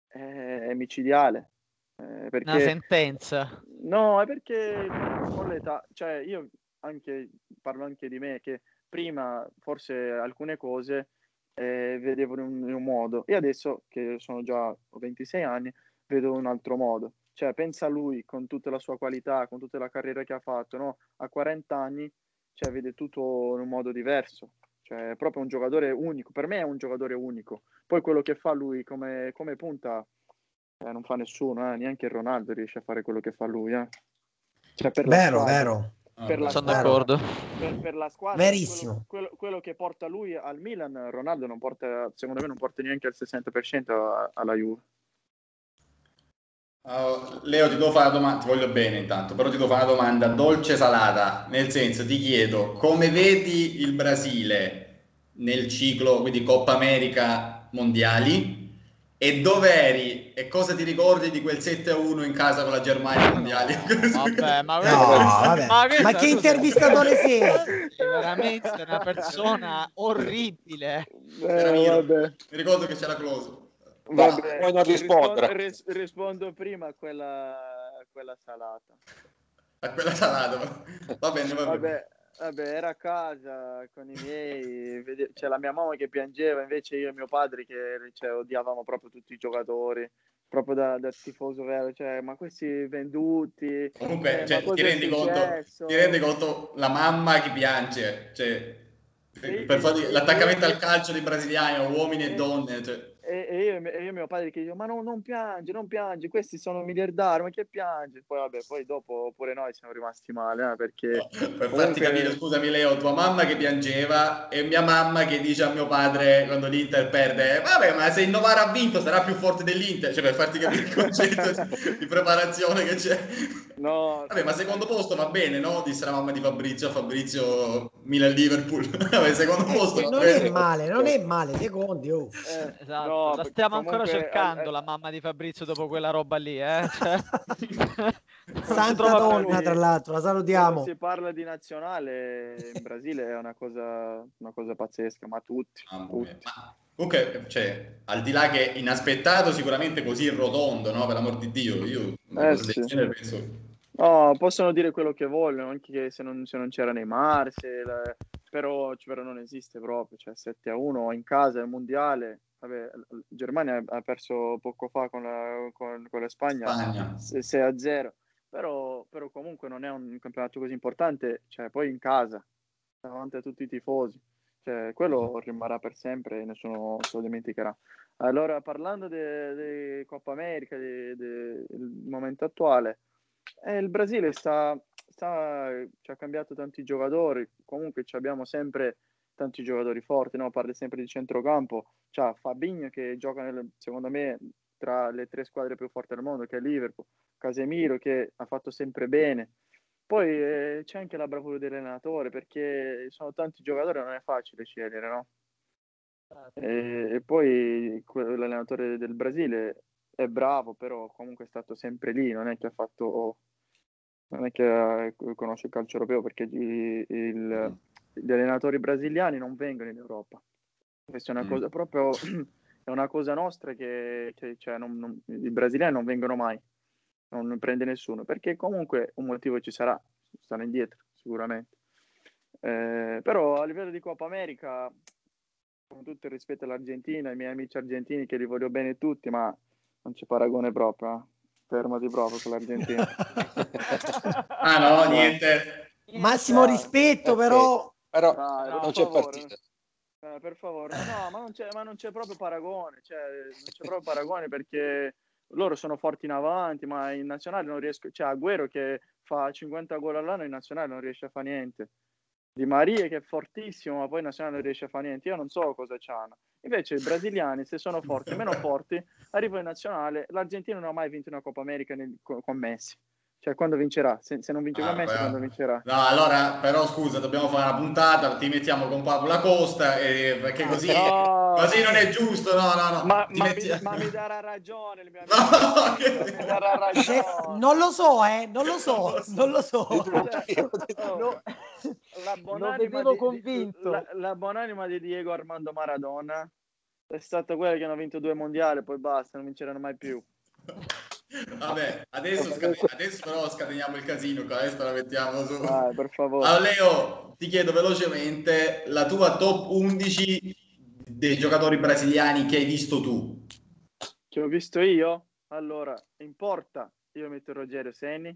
è micidiale. Eh, perché, Una sentenza. No, è perché con l'età, cioè io anche, parlo anche di me, che prima forse alcune cose eh, vedevo in un, in un modo e adesso che sono già ho 26 anni vedo un altro modo cioè, pensa a lui con tutta la sua qualità, con tutta la carriera che ha fatto, no? A 40 anni, cioè, vede tutto in un modo diverso. Cioè, è proprio un giocatore unico. Per me è un giocatore unico. Poi quello che fa lui come, come punta eh, non fa nessuno, eh? neanche Ronaldo riesce a fare quello che fa lui. Eh? Cioè, per vero, squadra, vero. Per la Sono squadra, d'accordo. Per, per, la squadra, Verissimo. Quello, quello, quello, che porta lui al Milan, Ronaldo non porta, secondo me non porta neanche al 60% alla Juve. Uh, Leo, ti devo fare una domanda, ti voglio bene intanto, però ti devo fare una domanda dolce salata, nel senso ti chiedo come vedi il Brasile nel ciclo, quindi Coppa America mondiali e dove eri e cosa ti ricordi di quel 7-1 in casa con la Germania mondiali? Vabbè, ma, no, vabbè. ma, ma che intervistatore sei? Veramente una persona orribile. Eh, Mi ricordo che c'era Close. Vabbè, puoi non rispondere. Rispondo, rispondo prima a quella, a quella, salata. A quella salata, va bene, va bene. Vabbè, vabbè, era a casa con i miei, c'è la mia mamma che piangeva, invece io e mio padre che cioè, odiavamo proprio tutti i giocatori proprio da, da, tifoso vero, cioè, ma questi venduti. Comunque, eh, cioè, ti, rendi conto, ti, rendi conto, la mamma che piange, cioè, sì, per sì, l'attaccamento sì, al calcio dei brasiliani, uomini e donne. Cioè e, e io io e mio padre che dico, ma no, non piangi, non piangi, questi sono miliardari, ma che piangi? Poi vabbè, poi dopo pure noi siamo rimasti male, eh, perché... No, per comunque... farti capire, scusami Leo, tua mamma che piangeva e mia mamma che dice a mio padre quando l'Inter perde, vabbè, ma se il Novara ha vinto sarà più forte dell'Inter, cioè per farti capire il concetto di preparazione che c'è. No, vabbè, ma secondo posto va bene, no? Disse la mamma di Fabrizio, Fabrizio Milan-Liverpool. vabbè, secondo eh, posto non è male, non è male, secondi, oh. eh, esatto. No, la stiamo ancora cercando, eh, la mamma di Fabrizio, dopo quella roba lì, eh? Cioè... Santa donna, tra l'altro, la salutiamo. Si parla di nazionale in Brasile è una cosa, una cosa pazzesca, ma tutti. Ah, tutti. Ma Comunque, cioè, al di là che inaspettato, sicuramente così rotondo, no? Per l'amor di Dio, io eh, sì. penso... No, possono dire quello che vogliono, anche che se non, se non c'era Neymar, se la... però, però, non esiste proprio, cioè 7 a 1 in casa, il mondiale, vabbè, Germania ha perso poco fa con la, con, con la Spagna, Spagna. 6 a 0, però, però comunque non è un campionato così importante, cioè poi in casa, davanti a tutti i tifosi. Cioè, quello rimarrà per sempre e nessuno se lo dimenticherà. Allora, parlando di Coppa America, del momento attuale, eh, il Brasile sta, sta, ci ha cambiato tanti giocatori, comunque abbiamo sempre tanti giocatori forti, no? parli sempre di centrocampo, c'è Fabinho che gioca nel, secondo me tra le tre squadre più forti del mondo, che è Liverpool, Casemiro che ha fatto sempre bene, poi eh, c'è anche la bravura dell'allenatore perché sono tanti giocatori, non è facile scegliere, no? Certo. E, e, poi l'allenatore del Brasile è bravo, però comunque è stato sempre lì, non è che ha fatto non è che conosce il calcio europeo perché il, il, mm. Gli allenatori brasiliani non vengono in Europa. Questa è una mm. cosa proprio è una cosa nostra che, che cioè, non, non, i brasiliani non vengono mai non prende nessuno, perché comunque un motivo ci sarà, stanno indietro sicuramente. Eh, però a livello di Coppa America, con tutto il rispetto all'Argentina, ai miei amici argentini che li voglio bene tutti, ma non c'è paragone proprio, eh. fermati proprio con l'Argentina. ah no, niente. Massimo rispetto, però... Però no, non c'è favore. partita. Eh, per favore, no, ma non, c'è, ma non c'è proprio paragone, cioè, non c'è proprio paragone perché loro sono forti in avanti, ma in nazionale non riesco, cioè Agüero che fa 50 gol all'anno in nazionale non riesce a fare niente. Di Maria che è fortissimo, ma poi in nazionale non riesce a fare niente. Io non so cosa c'hanno. Invece i brasiliani, se sono forti meno forti, arrivano in nazionale. L'Argentina non ha mai vinto una Coppa America nel, con, con Messi. Cioè, quando vincerà? Se, se non vince ah, con Messi, quando vincerà? No, allora, però scusa, dobbiamo fare una puntata, ti mettiamo con Pablo Costa, e, perché ah, così, no. così non è giusto, no, no, no. Ma, ma, metti... mi, ma mi, darà ragione il mio amico. No, che... mi darà ragione. Non lo so, eh, non lo so, non lo so. no. La buonanima, di, convinto. La, la buonanima di Diego Armando Maradona è stata quella che hanno vinto due mondiali, poi basta, non vinceranno mai più. Vabbè, adesso, scaten- adesso però scateniamo il casino, adesso la mettiamo su. Ah, per favore. Allora, Leo, ti chiedo velocemente la tua top 11 dei giocatori brasiliani che hai visto tu. Che ho visto io? Allora, in porta io metto Rogerio Seni.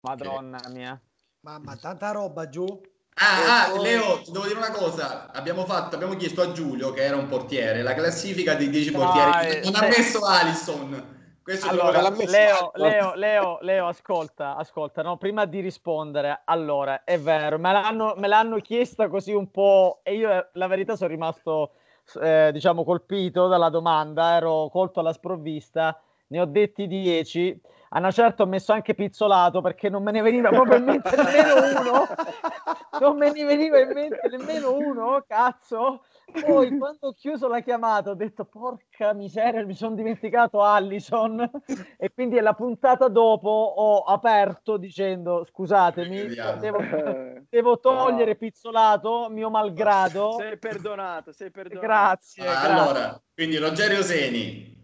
Madonna okay. mia. Mamma, tanta roba giù. Ah, ah, Leo, ti devo dire una cosa. Abbiamo, fatto, abbiamo chiesto a Giulio, che era un portiere, la classifica dei 10 portieri. non ha messo Alisson. Questo allora, Leo, Leo, Leo, Leo, ascolta, ascolta, no? prima di rispondere, allora, è vero, me l'hanno, me l'hanno chiesta così un po' e io la verità sono rimasto, eh, diciamo, colpito dalla domanda, ero colto alla sprovvista, ne ho detti 10, a una certa ho messo anche pizzolato perché non me ne veniva proprio in mente nemmeno uno, non me ne veniva in mente nemmeno uno, cazzo, poi quando ho chiuso la chiamata ho detto porca miseria, mi sono dimenticato Allison e quindi la puntata dopo ho aperto dicendo scusatemi, devo, devo togliere Pizzolato, mio malgrado. Sei perdonato, sei perdonato. Grazie. Ah, grazie. Allora, quindi Rogerio Seni.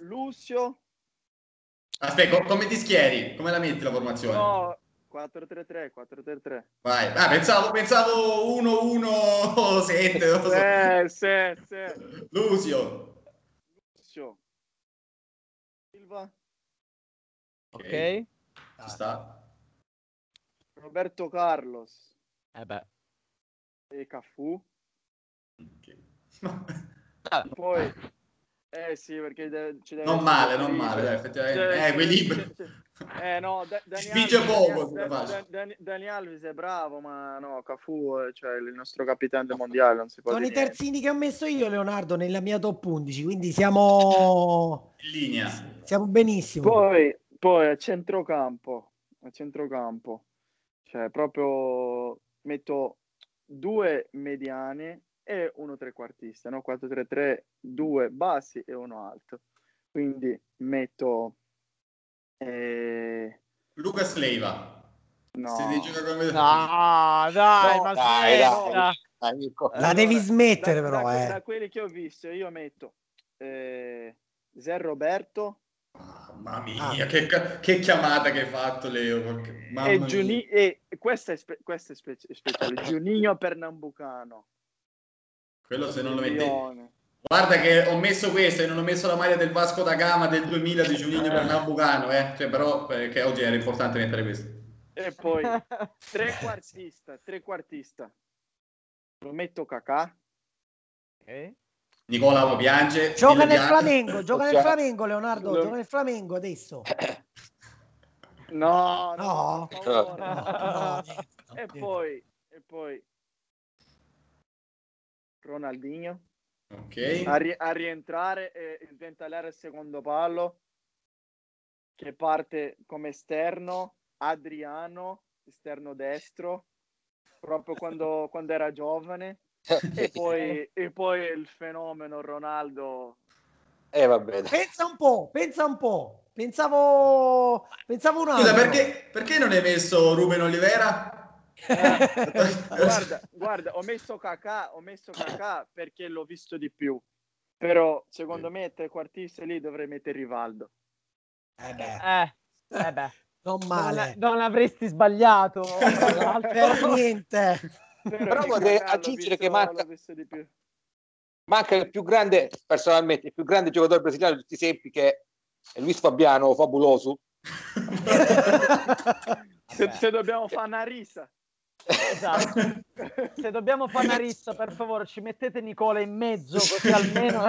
Lucio. Aspetta, come ti schieri? Come la metti la formazione? No, 4-3-3, 4-3-3. Vai, ah, pensavo, pensavo 1-1-7. Sì, sì, sì. Lucio. Lucio. Silva. Ok. okay. Ci sta. Roberto Carlos. Eh beh. E Cafu. Okay. Poi Eh sì, perché de- ci deve Non male, non male, dai, effettivamente. Cioè, eh, equilibrio. Eh no, da- spinge poco. Dani, Dani, Dani Alves è bravo, ma no, Cafu, cioè il nostro capitano del mondiale, non si può Sono i terzini che ho messo io, Leonardo, nella mia top 11, quindi siamo in linea. Siamo benissimo. Poi, poi a centrocampo, a centrocampo, cioè proprio metto due mediane e uno trequartista, no? 4-3-3, due bassi e uno alto. Quindi metto eh... Lucas Leiva. No. Si dice come... no, dai, no, ma dai, dai, dai, La devi smettere da, però, da, eh. da, quelli che ho visto, io metto eh, Zer Roberto. Mamma mia, ah. che, che, chiamata che hai fatto, Leo. Mamma e, Giuni- e questa è, spe- questa è spe- speciale. Giuninho Pernambucano. Quello se non lo metti. Guarda che ho messo questo e non ho messo la maglia del Vasco da Gama del 2000 di Giuninho Pernambucano, eh. Cioè, però perché oggi era importante mettere questo. E poi trequartista, trequartista. Lo metto Cacà. Okay. Nicola lo piange. Gioca nel. Flamengo, gioca nel Flamengo Leonardo, lo... gioca nel Flamengo adesso. No, no. no, no, no e poi e poi Ronaldinho. Ok. A, ri- a rientrare e sventallare il secondo pallo che parte come esterno Adriano, esterno destro, proprio quando, quando era giovane. e, poi, e poi il fenomeno Ronaldo. Eh, va bene. Pensa un po', pensa un po'. Pensavo, pensavo un altro. Scusa, perché, perché non hai messo Ruben Olivera? Eh, guarda, guarda, ho messo Kakà, ho messo Kakà perché l'ho visto di più. Però secondo me trequartista lì dovrei mettere Rivaldo. Eh beh. Eh, eh beh. Non male. Non, non avresti sbagliato. per niente. Però vorrei aggiungere che manca, manca il più grande, personalmente, il più grande giocatore brasiliano di tutti i tempi che è Luis Fabiano, fabuloso. se, se, dobbiamo fare una risa. Esatto. Se dobbiamo fare una rissa, per favore, ci mettete Nicola in mezzo, così almeno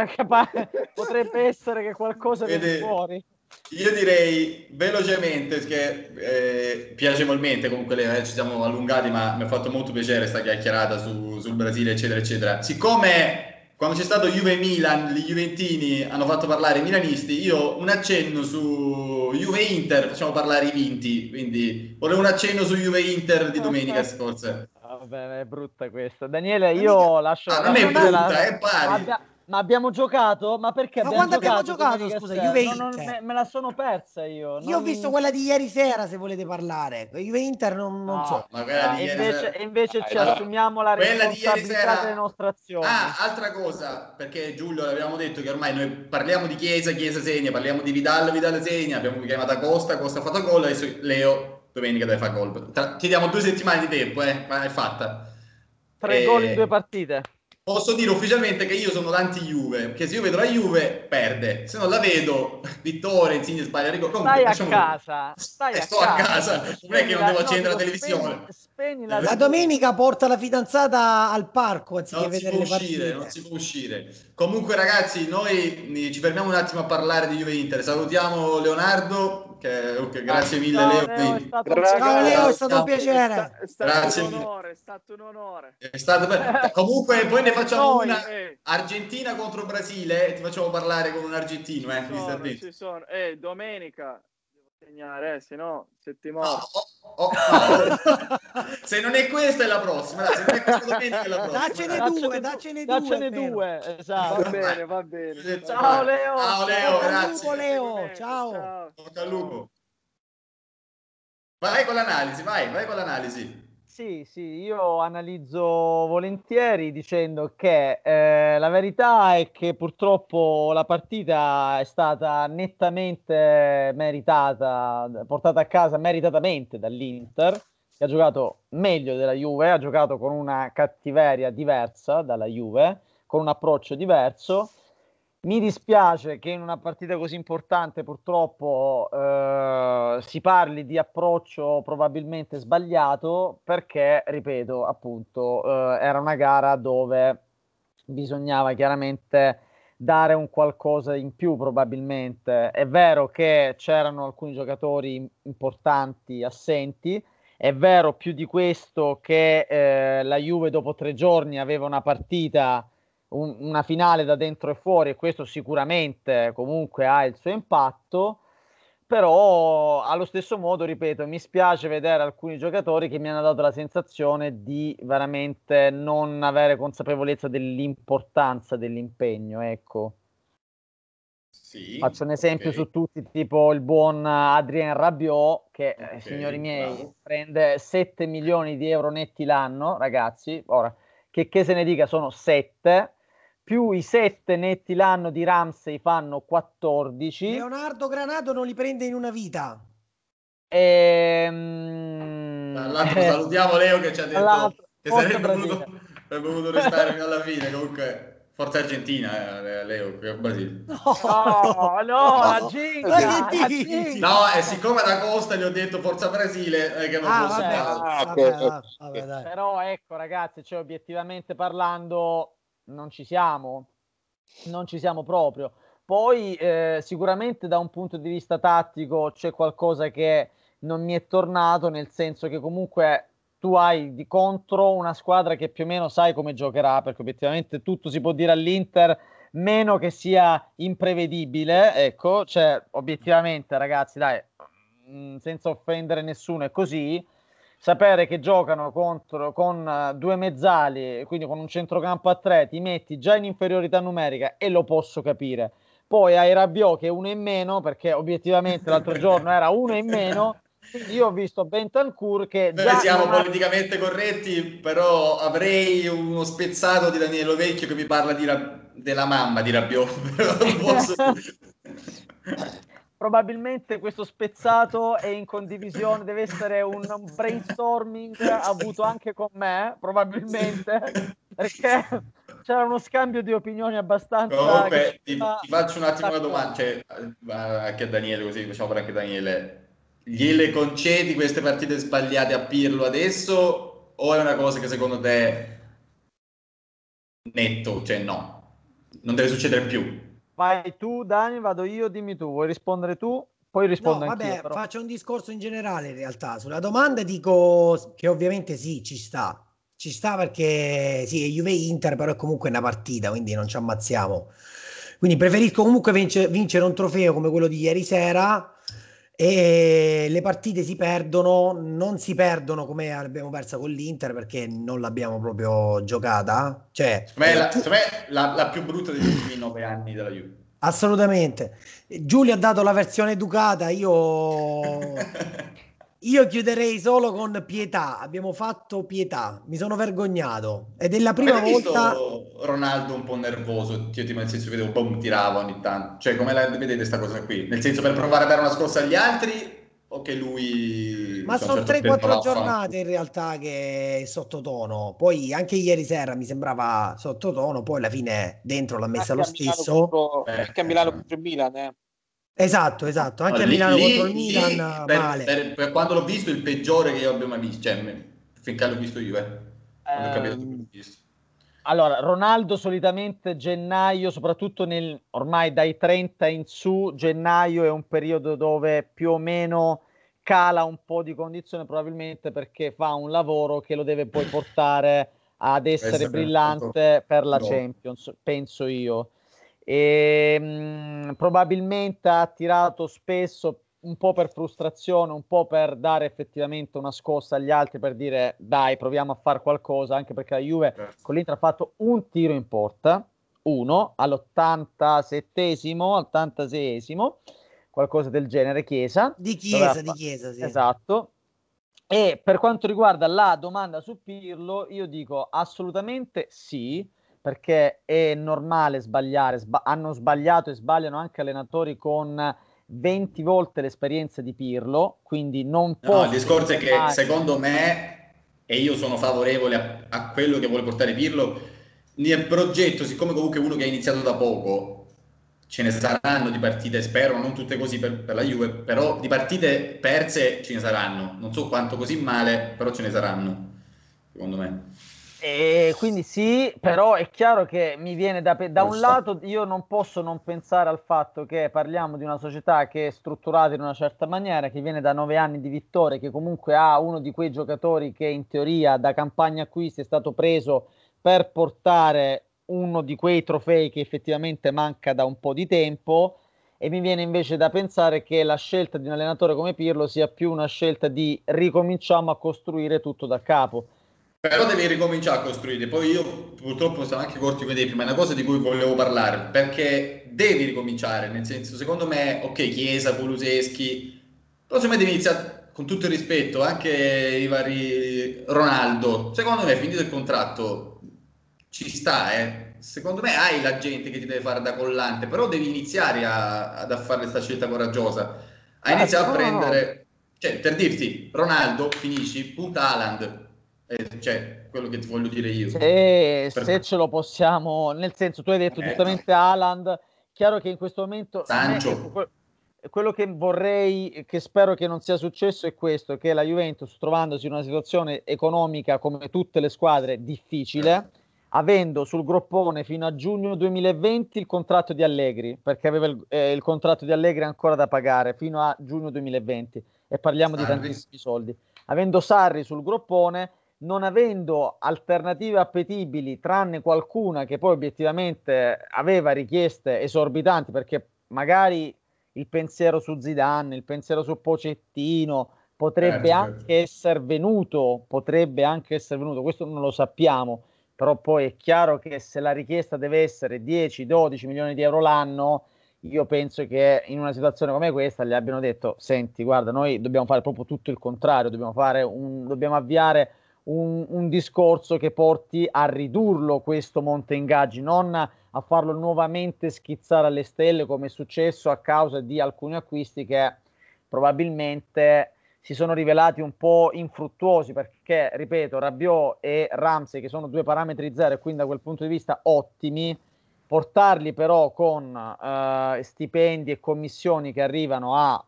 potrebbe essere che qualcosa viene fuori. Io direi velocemente, che eh, piacevolmente comunque eh, ci siamo allungati, ma mi ha fatto molto piacere questa chiacchierata su, sul Brasile, eccetera, eccetera. Siccome quando c'è stato Juve-Milan, gli Juventini hanno fatto parlare i milanisti, io un accenno su Juve-Inter, facciamo parlare i vinti, quindi volevo un accenno su Juve-Inter di domenica scorsa. Vabbè, è brutta questa. Daniele, io lascio... Ah, non è brutta, la... è pari. Abbia... Ma abbiamo giocato? Ma perché ma abbiamo quando giocato? abbiamo giocato? Scusa, Juve non, non, me, me, la sono persa io. Io ho visto quella di ieri sera, se volete parlare. Juve Inter non, non no, so. Ma quella di ieri invece, sera... invece ci assumiamo la quella responsabilità sera... delle nostre azioni. Ah, altra cosa, perché Giulio l'abbiamo detto che ormai noi parliamo di Chiesa, Chiesa segna, parliamo di Vidal, Vidal segna, abbiamo chiamato Costa, Costa ha fatto gol, adesso Leo domenica deve fare gol. Ti diamo due settimane di tempo, eh, ma è fatta. Tre e... gol in due partite posso dire ufficialmente che io sono l'anti-Juve, che se io vedo la Juve perde, se non la vedo, Vittoria, Insigne, sbaglia, Rico, comunque, stai diciamo, a casa, stai eh, a sto casa. a casa, non è che non devo accendere la televisione. Spegni, la... la... domenica porta la fidanzata al parco anziché non vedere le uscire, Non si può uscire. Comunque ragazzi, noi ci fermiamo un attimo a parlare di Juve Inter, salutiamo Leonardo, che, okay, grazie mille ciao, Leo. Leo, è stato, ciao Leo, è stato un piacere. È, stato grazie un onore, è stato un onore. È stato per... Comunque poi ne facciamo Noi, una eh. Argentina contro Brasile, ti facciamo parlare con un argentino, eh, ci sono, ci sono. Eh, domenica segnare, eh, se no se ti muovo. Oh, oh, oh, se non è questa è la prossima, se non è questa domenica è la prossima. Daccene due, daccene due. Daccene due, esatto. Va bene, va bene. Ciao Leo. Ciao Leo, grazie. Lupo, Leo. Ciao. Ciao. Tocca al lupo. Vai con l'analisi, vai, vai con l'analisi. Sì, sì, io analizzo volentieri dicendo che eh, la verità è che purtroppo la partita è stata nettamente meritata, portata a casa meritatamente dall'Inter, che ha giocato meglio della Juve, ha giocato con una cattiveria diversa dalla Juve, con un approccio diverso mi dispiace che in una partita così importante purtroppo eh, si parli di approccio probabilmente sbagliato perché, ripeto, appunto, eh, era una gara dove bisognava chiaramente dare un qualcosa in più probabilmente. È vero che c'erano alcuni giocatori importanti assenti, è vero più di questo che eh, la Juve dopo tre giorni aveva una partita, un, una finale da dentro e fuori e questo sicuramente comunque ha il suo impatto però allo stesso modo, ripeto, mi spiace vedere alcuni giocatori che mi hanno dato la sensazione di veramente non avere consapevolezza dell'importanza dell'impegno, ecco. Sì, Faccio un esempio okay. su tutti, tipo il buon Adrien Rabiot, che, eh, okay, signori miei, bravo. prende 7 milioni di euro netti l'anno, ragazzi. Ora, che, che se ne dica, sono 7, più i 7 netti l'anno di Ramsey fanno 14. Leonardo Granato non li prende in una vita. Ehm... Salutiamo Leo che ci ha detto che sarebbe voluto, sarebbe voluto restare fino alla fine. Comunque Forza Argentina, eh, Leo, che Brasile. No, no, no, Ginga, No, e siccome da Costa gli ho detto Forza Brasile, è che non ah, posso vabbè, ah, okay, vabbè, vabbè, Però ecco ragazzi, cioè, obiettivamente parlando, non ci siamo, non ci siamo proprio. Poi eh, sicuramente da un punto di vista tattico c'è qualcosa che non mi è tornato, nel senso che comunque tu hai di contro una squadra che più o meno sai come giocherà, perché obiettivamente tutto si può dire all'Inter, meno che sia imprevedibile, ecco, cioè obiettivamente ragazzi, dai, mm, senza offendere nessuno è così, sapere che giocano contro, con uh, due mezzali, quindi con un centrocampo a tre, ti metti già in inferiorità numerica e lo posso capire. Poi hai Rabiot che è uno in meno, perché obiettivamente l'altro giorno era uno in meno, io ho visto Bentancur che Noi già siamo non... politicamente corretti, però avrei uno spezzato di Daniele Vecchio che mi parla di ra... della mamma di Rabiot. posso... Probabilmente questo spezzato è in condivisione, deve essere un brainstorming avuto anche con me, probabilmente, perché c'era uno scambio di opinioni abbastanza... Comunque, ti, ti, faccio un attimo una domanda, cioè, anche a Daniele, così facciamo per anche Daniele. Gliele concedi queste partite sbagliate a Pirlo adesso o è una cosa che secondo te netto, cioè no, non deve succedere più? Vai tu Dani, vado io, dimmi tu, vuoi rispondere tu? Poi rispondo no, vabbè, però. faccio un discorso in generale in realtà. Sulla domanda dico che ovviamente sì, ci sta. Ci sta perché sì, è Juve Inter, però è comunque una partita, quindi non ci ammazziamo. Quindi preferisco comunque vince, vincere un trofeo come quello di ieri sera e le partite si perdono, non si perdono come abbiamo persa con l'Inter perché non l'abbiamo proprio giocata. Cioè, me, la, tu... me la, la, più brutta degli ultimi nove anni della Juve. Assolutamente. Giulio ha dato la versione educata, io Io chiuderei solo con pietà. Abbiamo fatto pietà. Mi sono vergognato. Ed è la prima volta. Ronaldo un po' nervoso. Io ti nel senso vedevo boom, tirava ogni tanto. Cioè, come la vedete questa cosa qui? Nel senso per provare a dare una scorsa agli altri o che lui. Ma sono certo 3-4 giornate in realtà che è sottotono. Poi anche ieri sera mi sembrava sottotono. Poi alla fine dentro l'ha messa anche lo stesso. Contro, eh, anche a Milano contro il Milan, eh. Esatto, esatto, anche a Milano lì, contro il Milan per, male. Per, per, quando l'ho visto il peggiore che io abbia mai visto, cioè finché l'ho visto io, eh. Ehm, allora, Ronaldo solitamente gennaio, soprattutto nel, ormai dai 30 in su, gennaio è un periodo dove più o meno cala un po' di condizione, probabilmente perché fa un lavoro che lo deve poi portare ad essere brillante per la Champions, penso io e mh, mm, probabilmente ha tirato spesso un po' per frustrazione, un po' per dare effettivamente una scossa agli altri per dire dai proviamo a fare qualcosa, anche perché la Juve certo. con l'Inter ha fatto un tiro in porta, uno all'87esimo, 86esimo, qualcosa del genere, Chiesa. Di Chiesa, di Chiesa, sì. Esatto. E per quanto riguarda la domanda su Pirlo, io dico assolutamente sì, perché è normale sbagliare, sba- hanno sbagliato e sbagliano anche allenatori con 20 volte l'esperienza di Pirlo, quindi non può... No, il discorso è che secondo me, e io sono favorevole a, a, quello che vuole portare Pirlo, nel progetto, siccome comunque uno che ha iniziato da poco, ce ne saranno di partite, spero, non tutte così per, per la Juve, però di partite perse ce ne saranno, non so quanto così male, però ce ne saranno, secondo me. E quindi sì, però è chiaro che mi viene da, da un lato io non posso non pensare al fatto che parliamo di una società che è strutturata in una certa maniera, che viene da nove anni di vittorie, che comunque ha uno di quei giocatori che in teoria da campagna acquisti è stato preso per portare uno di quei trofei che effettivamente manca da un po' di tempo. E mi viene invece da pensare che la scelta di un allenatore come Pirlo sia più una scelta di ricominciamo a costruire tutto da capo però devi ricominciare a costruire. Poi io purtroppo sono anche corti come dei prima, è una cosa di cui volevo parlare, perché devi ricominciare, nel senso, secondo me, ok, Chiesa, Kuluseschi, però secondo me devi iniziare con tutto il rispetto, anche i vari Ronaldo. Secondo me, finito il contratto, ci sta, eh. Secondo me hai la gente che ti deve fare da collante, però devi iniziare a, ad fare questa scelta coraggiosa. A iniziare a prendere, cioè, per dirti, Ronaldo, finisci, punta Haaland, eh, cioè, quello che ti voglio dire io. Se, se ce lo possiamo, nel senso, tu hai detto eh, giustamente no. Haaland, chiaro che in questo momento... Sancho. Me, quello che vorrei, che spero che non sia successo, è questo, che la Juventus, trovandosi in una situazione economica come tutte le squadre difficile, avendo sul groppone fino a giugno 2020 il contratto di Allegri, perché aveva il, eh, il contratto di Allegri ancora da pagare fino a giugno 2020 e parliamo Sarri. di tantissimi soldi. Avendo Sarri sul groppone, non avendo alternative appetibili, tranne qualcuna che poi obiettivamente aveva richieste esorbitanti, perché magari il pensiero su Zidane, il pensiero su Pocettino potrebbe eh, anche certo. essere venuto, potrebbe anche essere venuto, questo non lo sappiamo, però poi è chiaro che se la richiesta deve essere 10-12 milioni di euro l'anno, io penso che in una situazione come questa gli abbiano detto, senti, guarda, noi dobbiamo fare proprio tutto il contrario, dobbiamo, fare un, dobbiamo avviare un, un, discorso che porti a ridurlo questo monte ingaggi, non a farlo nuovamente schizzare alle stelle come è successo a causa di alcuni acquisti che probabilmente si sono rivelati un po' infruttuosi perché, ripeto, Rabiot e Ramsey che sono due parametri zero e quindi da quel punto di vista ottimi, portarli però con eh, stipendi e commissioni che arrivano a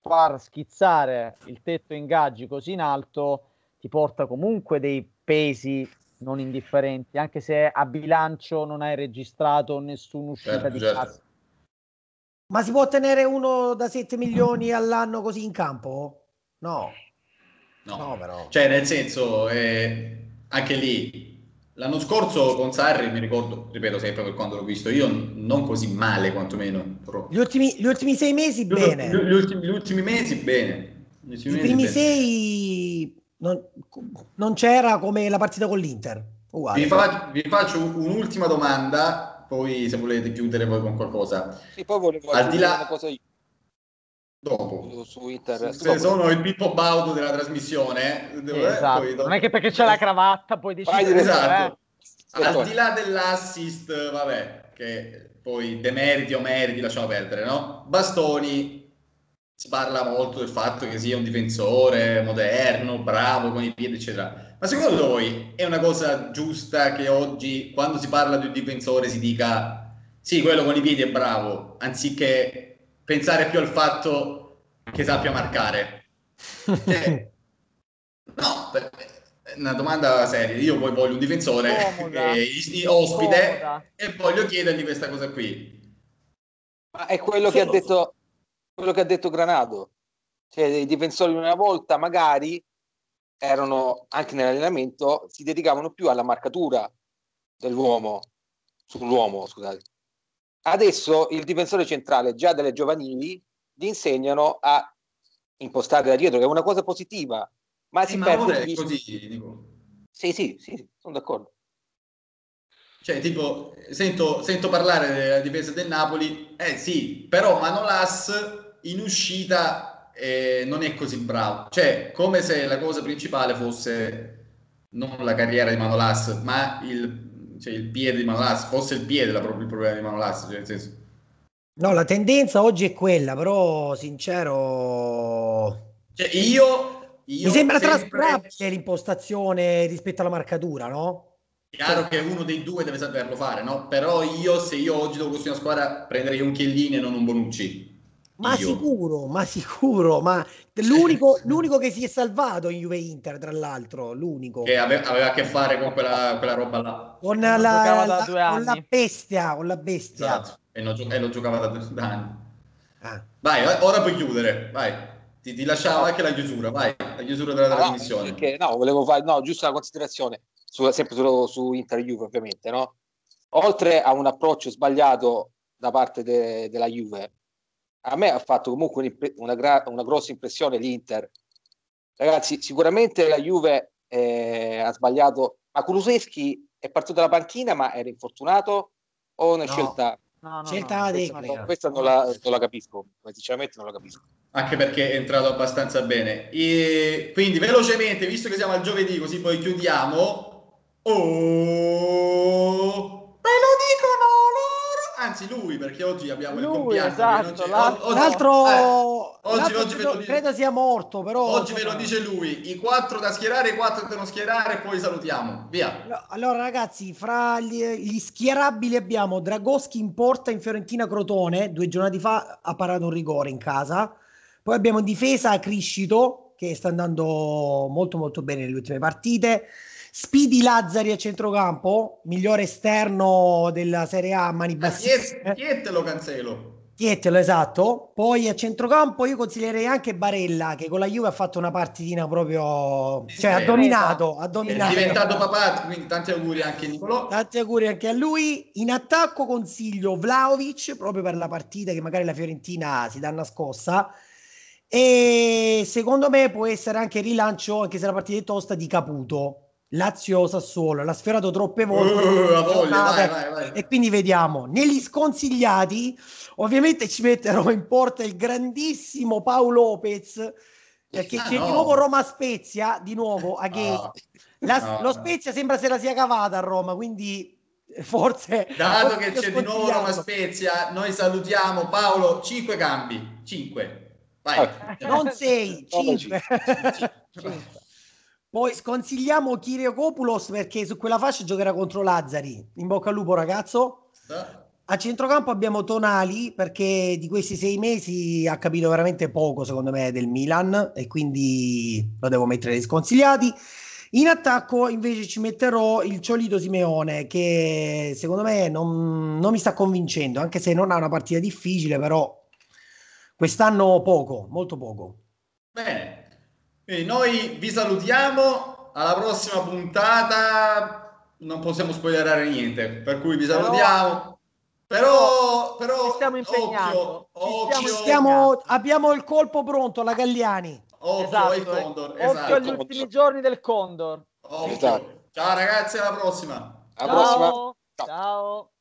far schizzare il tetto ingaggi così in alto ti porta comunque dei pesi non indifferenti, anche se a bilancio non hai registrato nessuna uscita certo, di certo. cassa. Ma si può tenere uno da 7 milioni all'anno così in campo? No. No, no però. Cioè, nel senso, eh, anche lì, l'anno scorso con Sarri, mi ricordo, ripeto sempre per quando l'ho visto, io non così male quantomeno. Però. Gli, ultimi, gli ultimi sei mesi bene. Gli, gli, ultimi, gli ultimi, mesi bene. I primi bene. sei non, non c'era come la partita con l'Inter. Vi, fa, vi, faccio un'ultima domanda, poi se volete chiudere voi con qualcosa. Sì, poi volevo Al di là... una cosa io. Dopo. Su Inter. Se dopo. sono il Pippo Baudo della trasmissione. Eh, esatto. non è che perché c'è la cravatta poi decidere. Esatto. Eh. Al di là dell'assist, vabbè, che poi demeriti o meriti lasciamo perdere, no? Bastoni si parla molto del fatto che sia un difensore moderno, bravo con i piedi, eccetera. Ma secondo voi è una cosa giusta che oggi, quando si parla di un difensore, si dica sì, quello con i piedi è bravo, anziché pensare più al fatto che sappia marcare? Cioè, no, è una domanda seria. Io poi voglio un difensore eh, ospite Comoda. e voglio chiedergli questa cosa qui. Ma è quello che ha detto quello che ha detto Granado, cioè i difensori una volta magari erano anche nell'allenamento, si dedicavano più alla marcatura dell'uomo, sull'uomo, scusate. Adesso il difensore centrale, già dalle giovanili, gli insegnano a impostare da dietro, che è una cosa positiva, ma eh, si ma perde. È così, dico. Sì, sì, sì, sono d'accordo. Cioè, tipo, sento, sento parlare della difesa del Napoli, eh sì, però Manolas in uscita eh, non è così bravo. Cioè, come se la cosa principale fosse non la carriera di Manolas, ma il, cioè, il piede di Manolas, fosse il piede la, il problema di Manolas. Cioè, nel senso... No, la tendenza oggi è quella, però sincero... Cioè, io, io Mi sembra sempre... trascurabile l'impostazione rispetto alla marcatura, no? Chiaro che uno dei due deve saperlo fare, no? Però io, se io oggi devo costruire una squadra, prenderei un Chiellini e non un Bonucci Ma Io. sicuro, ma sicuro, ma l'unico, l'unico, che si è salvato in Juve Inter, tra l'altro, l'unico. Che aveva, aveva a che fare con quella, quella roba là. Con la, la, con la, bestia, con la bestia. Esatto. E, non, e lo giocava da, da anni. Ah. Vai, ora puoi chiudere, vai. Ti, ti lasciamo anche la chiusura, vai, la chiusura della no, trasmissione. Perché, no, volevo fare, no, giusto una considerazione, su, sempre su, su Inter Juve ovviamente, no? Oltre a un approccio sbagliato da parte de, della Juve, a me ha fatto comunque una, gra- una grossa impressione l'Inter. Ragazzi, sicuramente la Juve eh, ha sbagliato, ma Kuluseschi è partito dalla panchina ma era infortunato o una no. scelta? No, no, scelta no, questa, questa non, la, non la capisco, sinceramente non la capisco. Anche perché è entrato abbastanza bene. E quindi velocemente, visto che siamo al giovedì, così poi chiudiamo. Oh! Anzi lui perché oggi abbiamo lui, il compianto esatto, l'altro, oggi, l'altro, eh, oggi, l'altro oggi credo, credo, sia morto però oggi ve lo dice lui i quattro da schierare i quattro da non schierare e poi salutiamo. Via. Allora ragazzi fra gli, gli schierabili abbiamo Dragoschi in porta in Fiorentina Crotone due giorni fa ha parato un rigore in casa. Poi abbiamo in difesa Criscito che sta andando molto molto bene nelle ultime partite Speedy Lazzari a centrocampo, migliore esterno della Serie A, mani bassissime. Chietelo cancelo. Chietelo, esatto. Poi a centrocampo io consiglierei anche Barella, che con la Juve ha fatto una partitina proprio... Cioè, ha dominato, ha dominato. È diventato papà, quindi tanti auguri anche a Nicolò. Tanti auguri anche a lui. In attacco consiglio Vlaovic, proprio per la partita che magari la Fiorentina si dà una scossa. E secondo me può essere anche rilancio, anche se la partita è tosta, di Caputo Lazio Sassuolo l'ha sferato troppe volte. Uh, voglia, vai, vai, vai. e quindi vediamo negli sconsigliati ovviamente ci metterò in porta il grandissimo Paolo Lopez perché ah, c'è no. di nuovo Roma Spezia di nuovo a no. La, no, lo Spezia sembra se la sia cavata a Roma quindi forse dato forse che c'è di nuovo Roma Spezia noi salutiamo Paolo 5 cambi 5 vai. Non 6 5 poi sconsigliamo Kiriakopoulos perché su quella fascia giocherà contro Lazzari. In bocca al lupo, ragazzo. A centrocampo abbiamo Tonali perché di questi sei mesi ha capito veramente poco, secondo me, del Milan e quindi lo devo mettere nei sconsigliati. In attacco invece ci metterò il Ciolito Simeone che secondo me non, non mi sta convincendo, anche se non ha una partita difficile, però quest'anno poco, molto poco. Bene, quindi noi vi salutiamo, alla prossima puntata non possiamo spoilerare niente, per cui vi salutiamo. Però, però, stiamo impegnando. Occhio, occhio. Stiamo, abbiamo il colpo pronto alla Galliani. Occhio esatto, ai Condor. Occhio esatto. agli ultimi giorni del Condor. Esatto. Ciao ragazzi, alla prossima. Alla Ciao. prossima. Ciao. Ciao.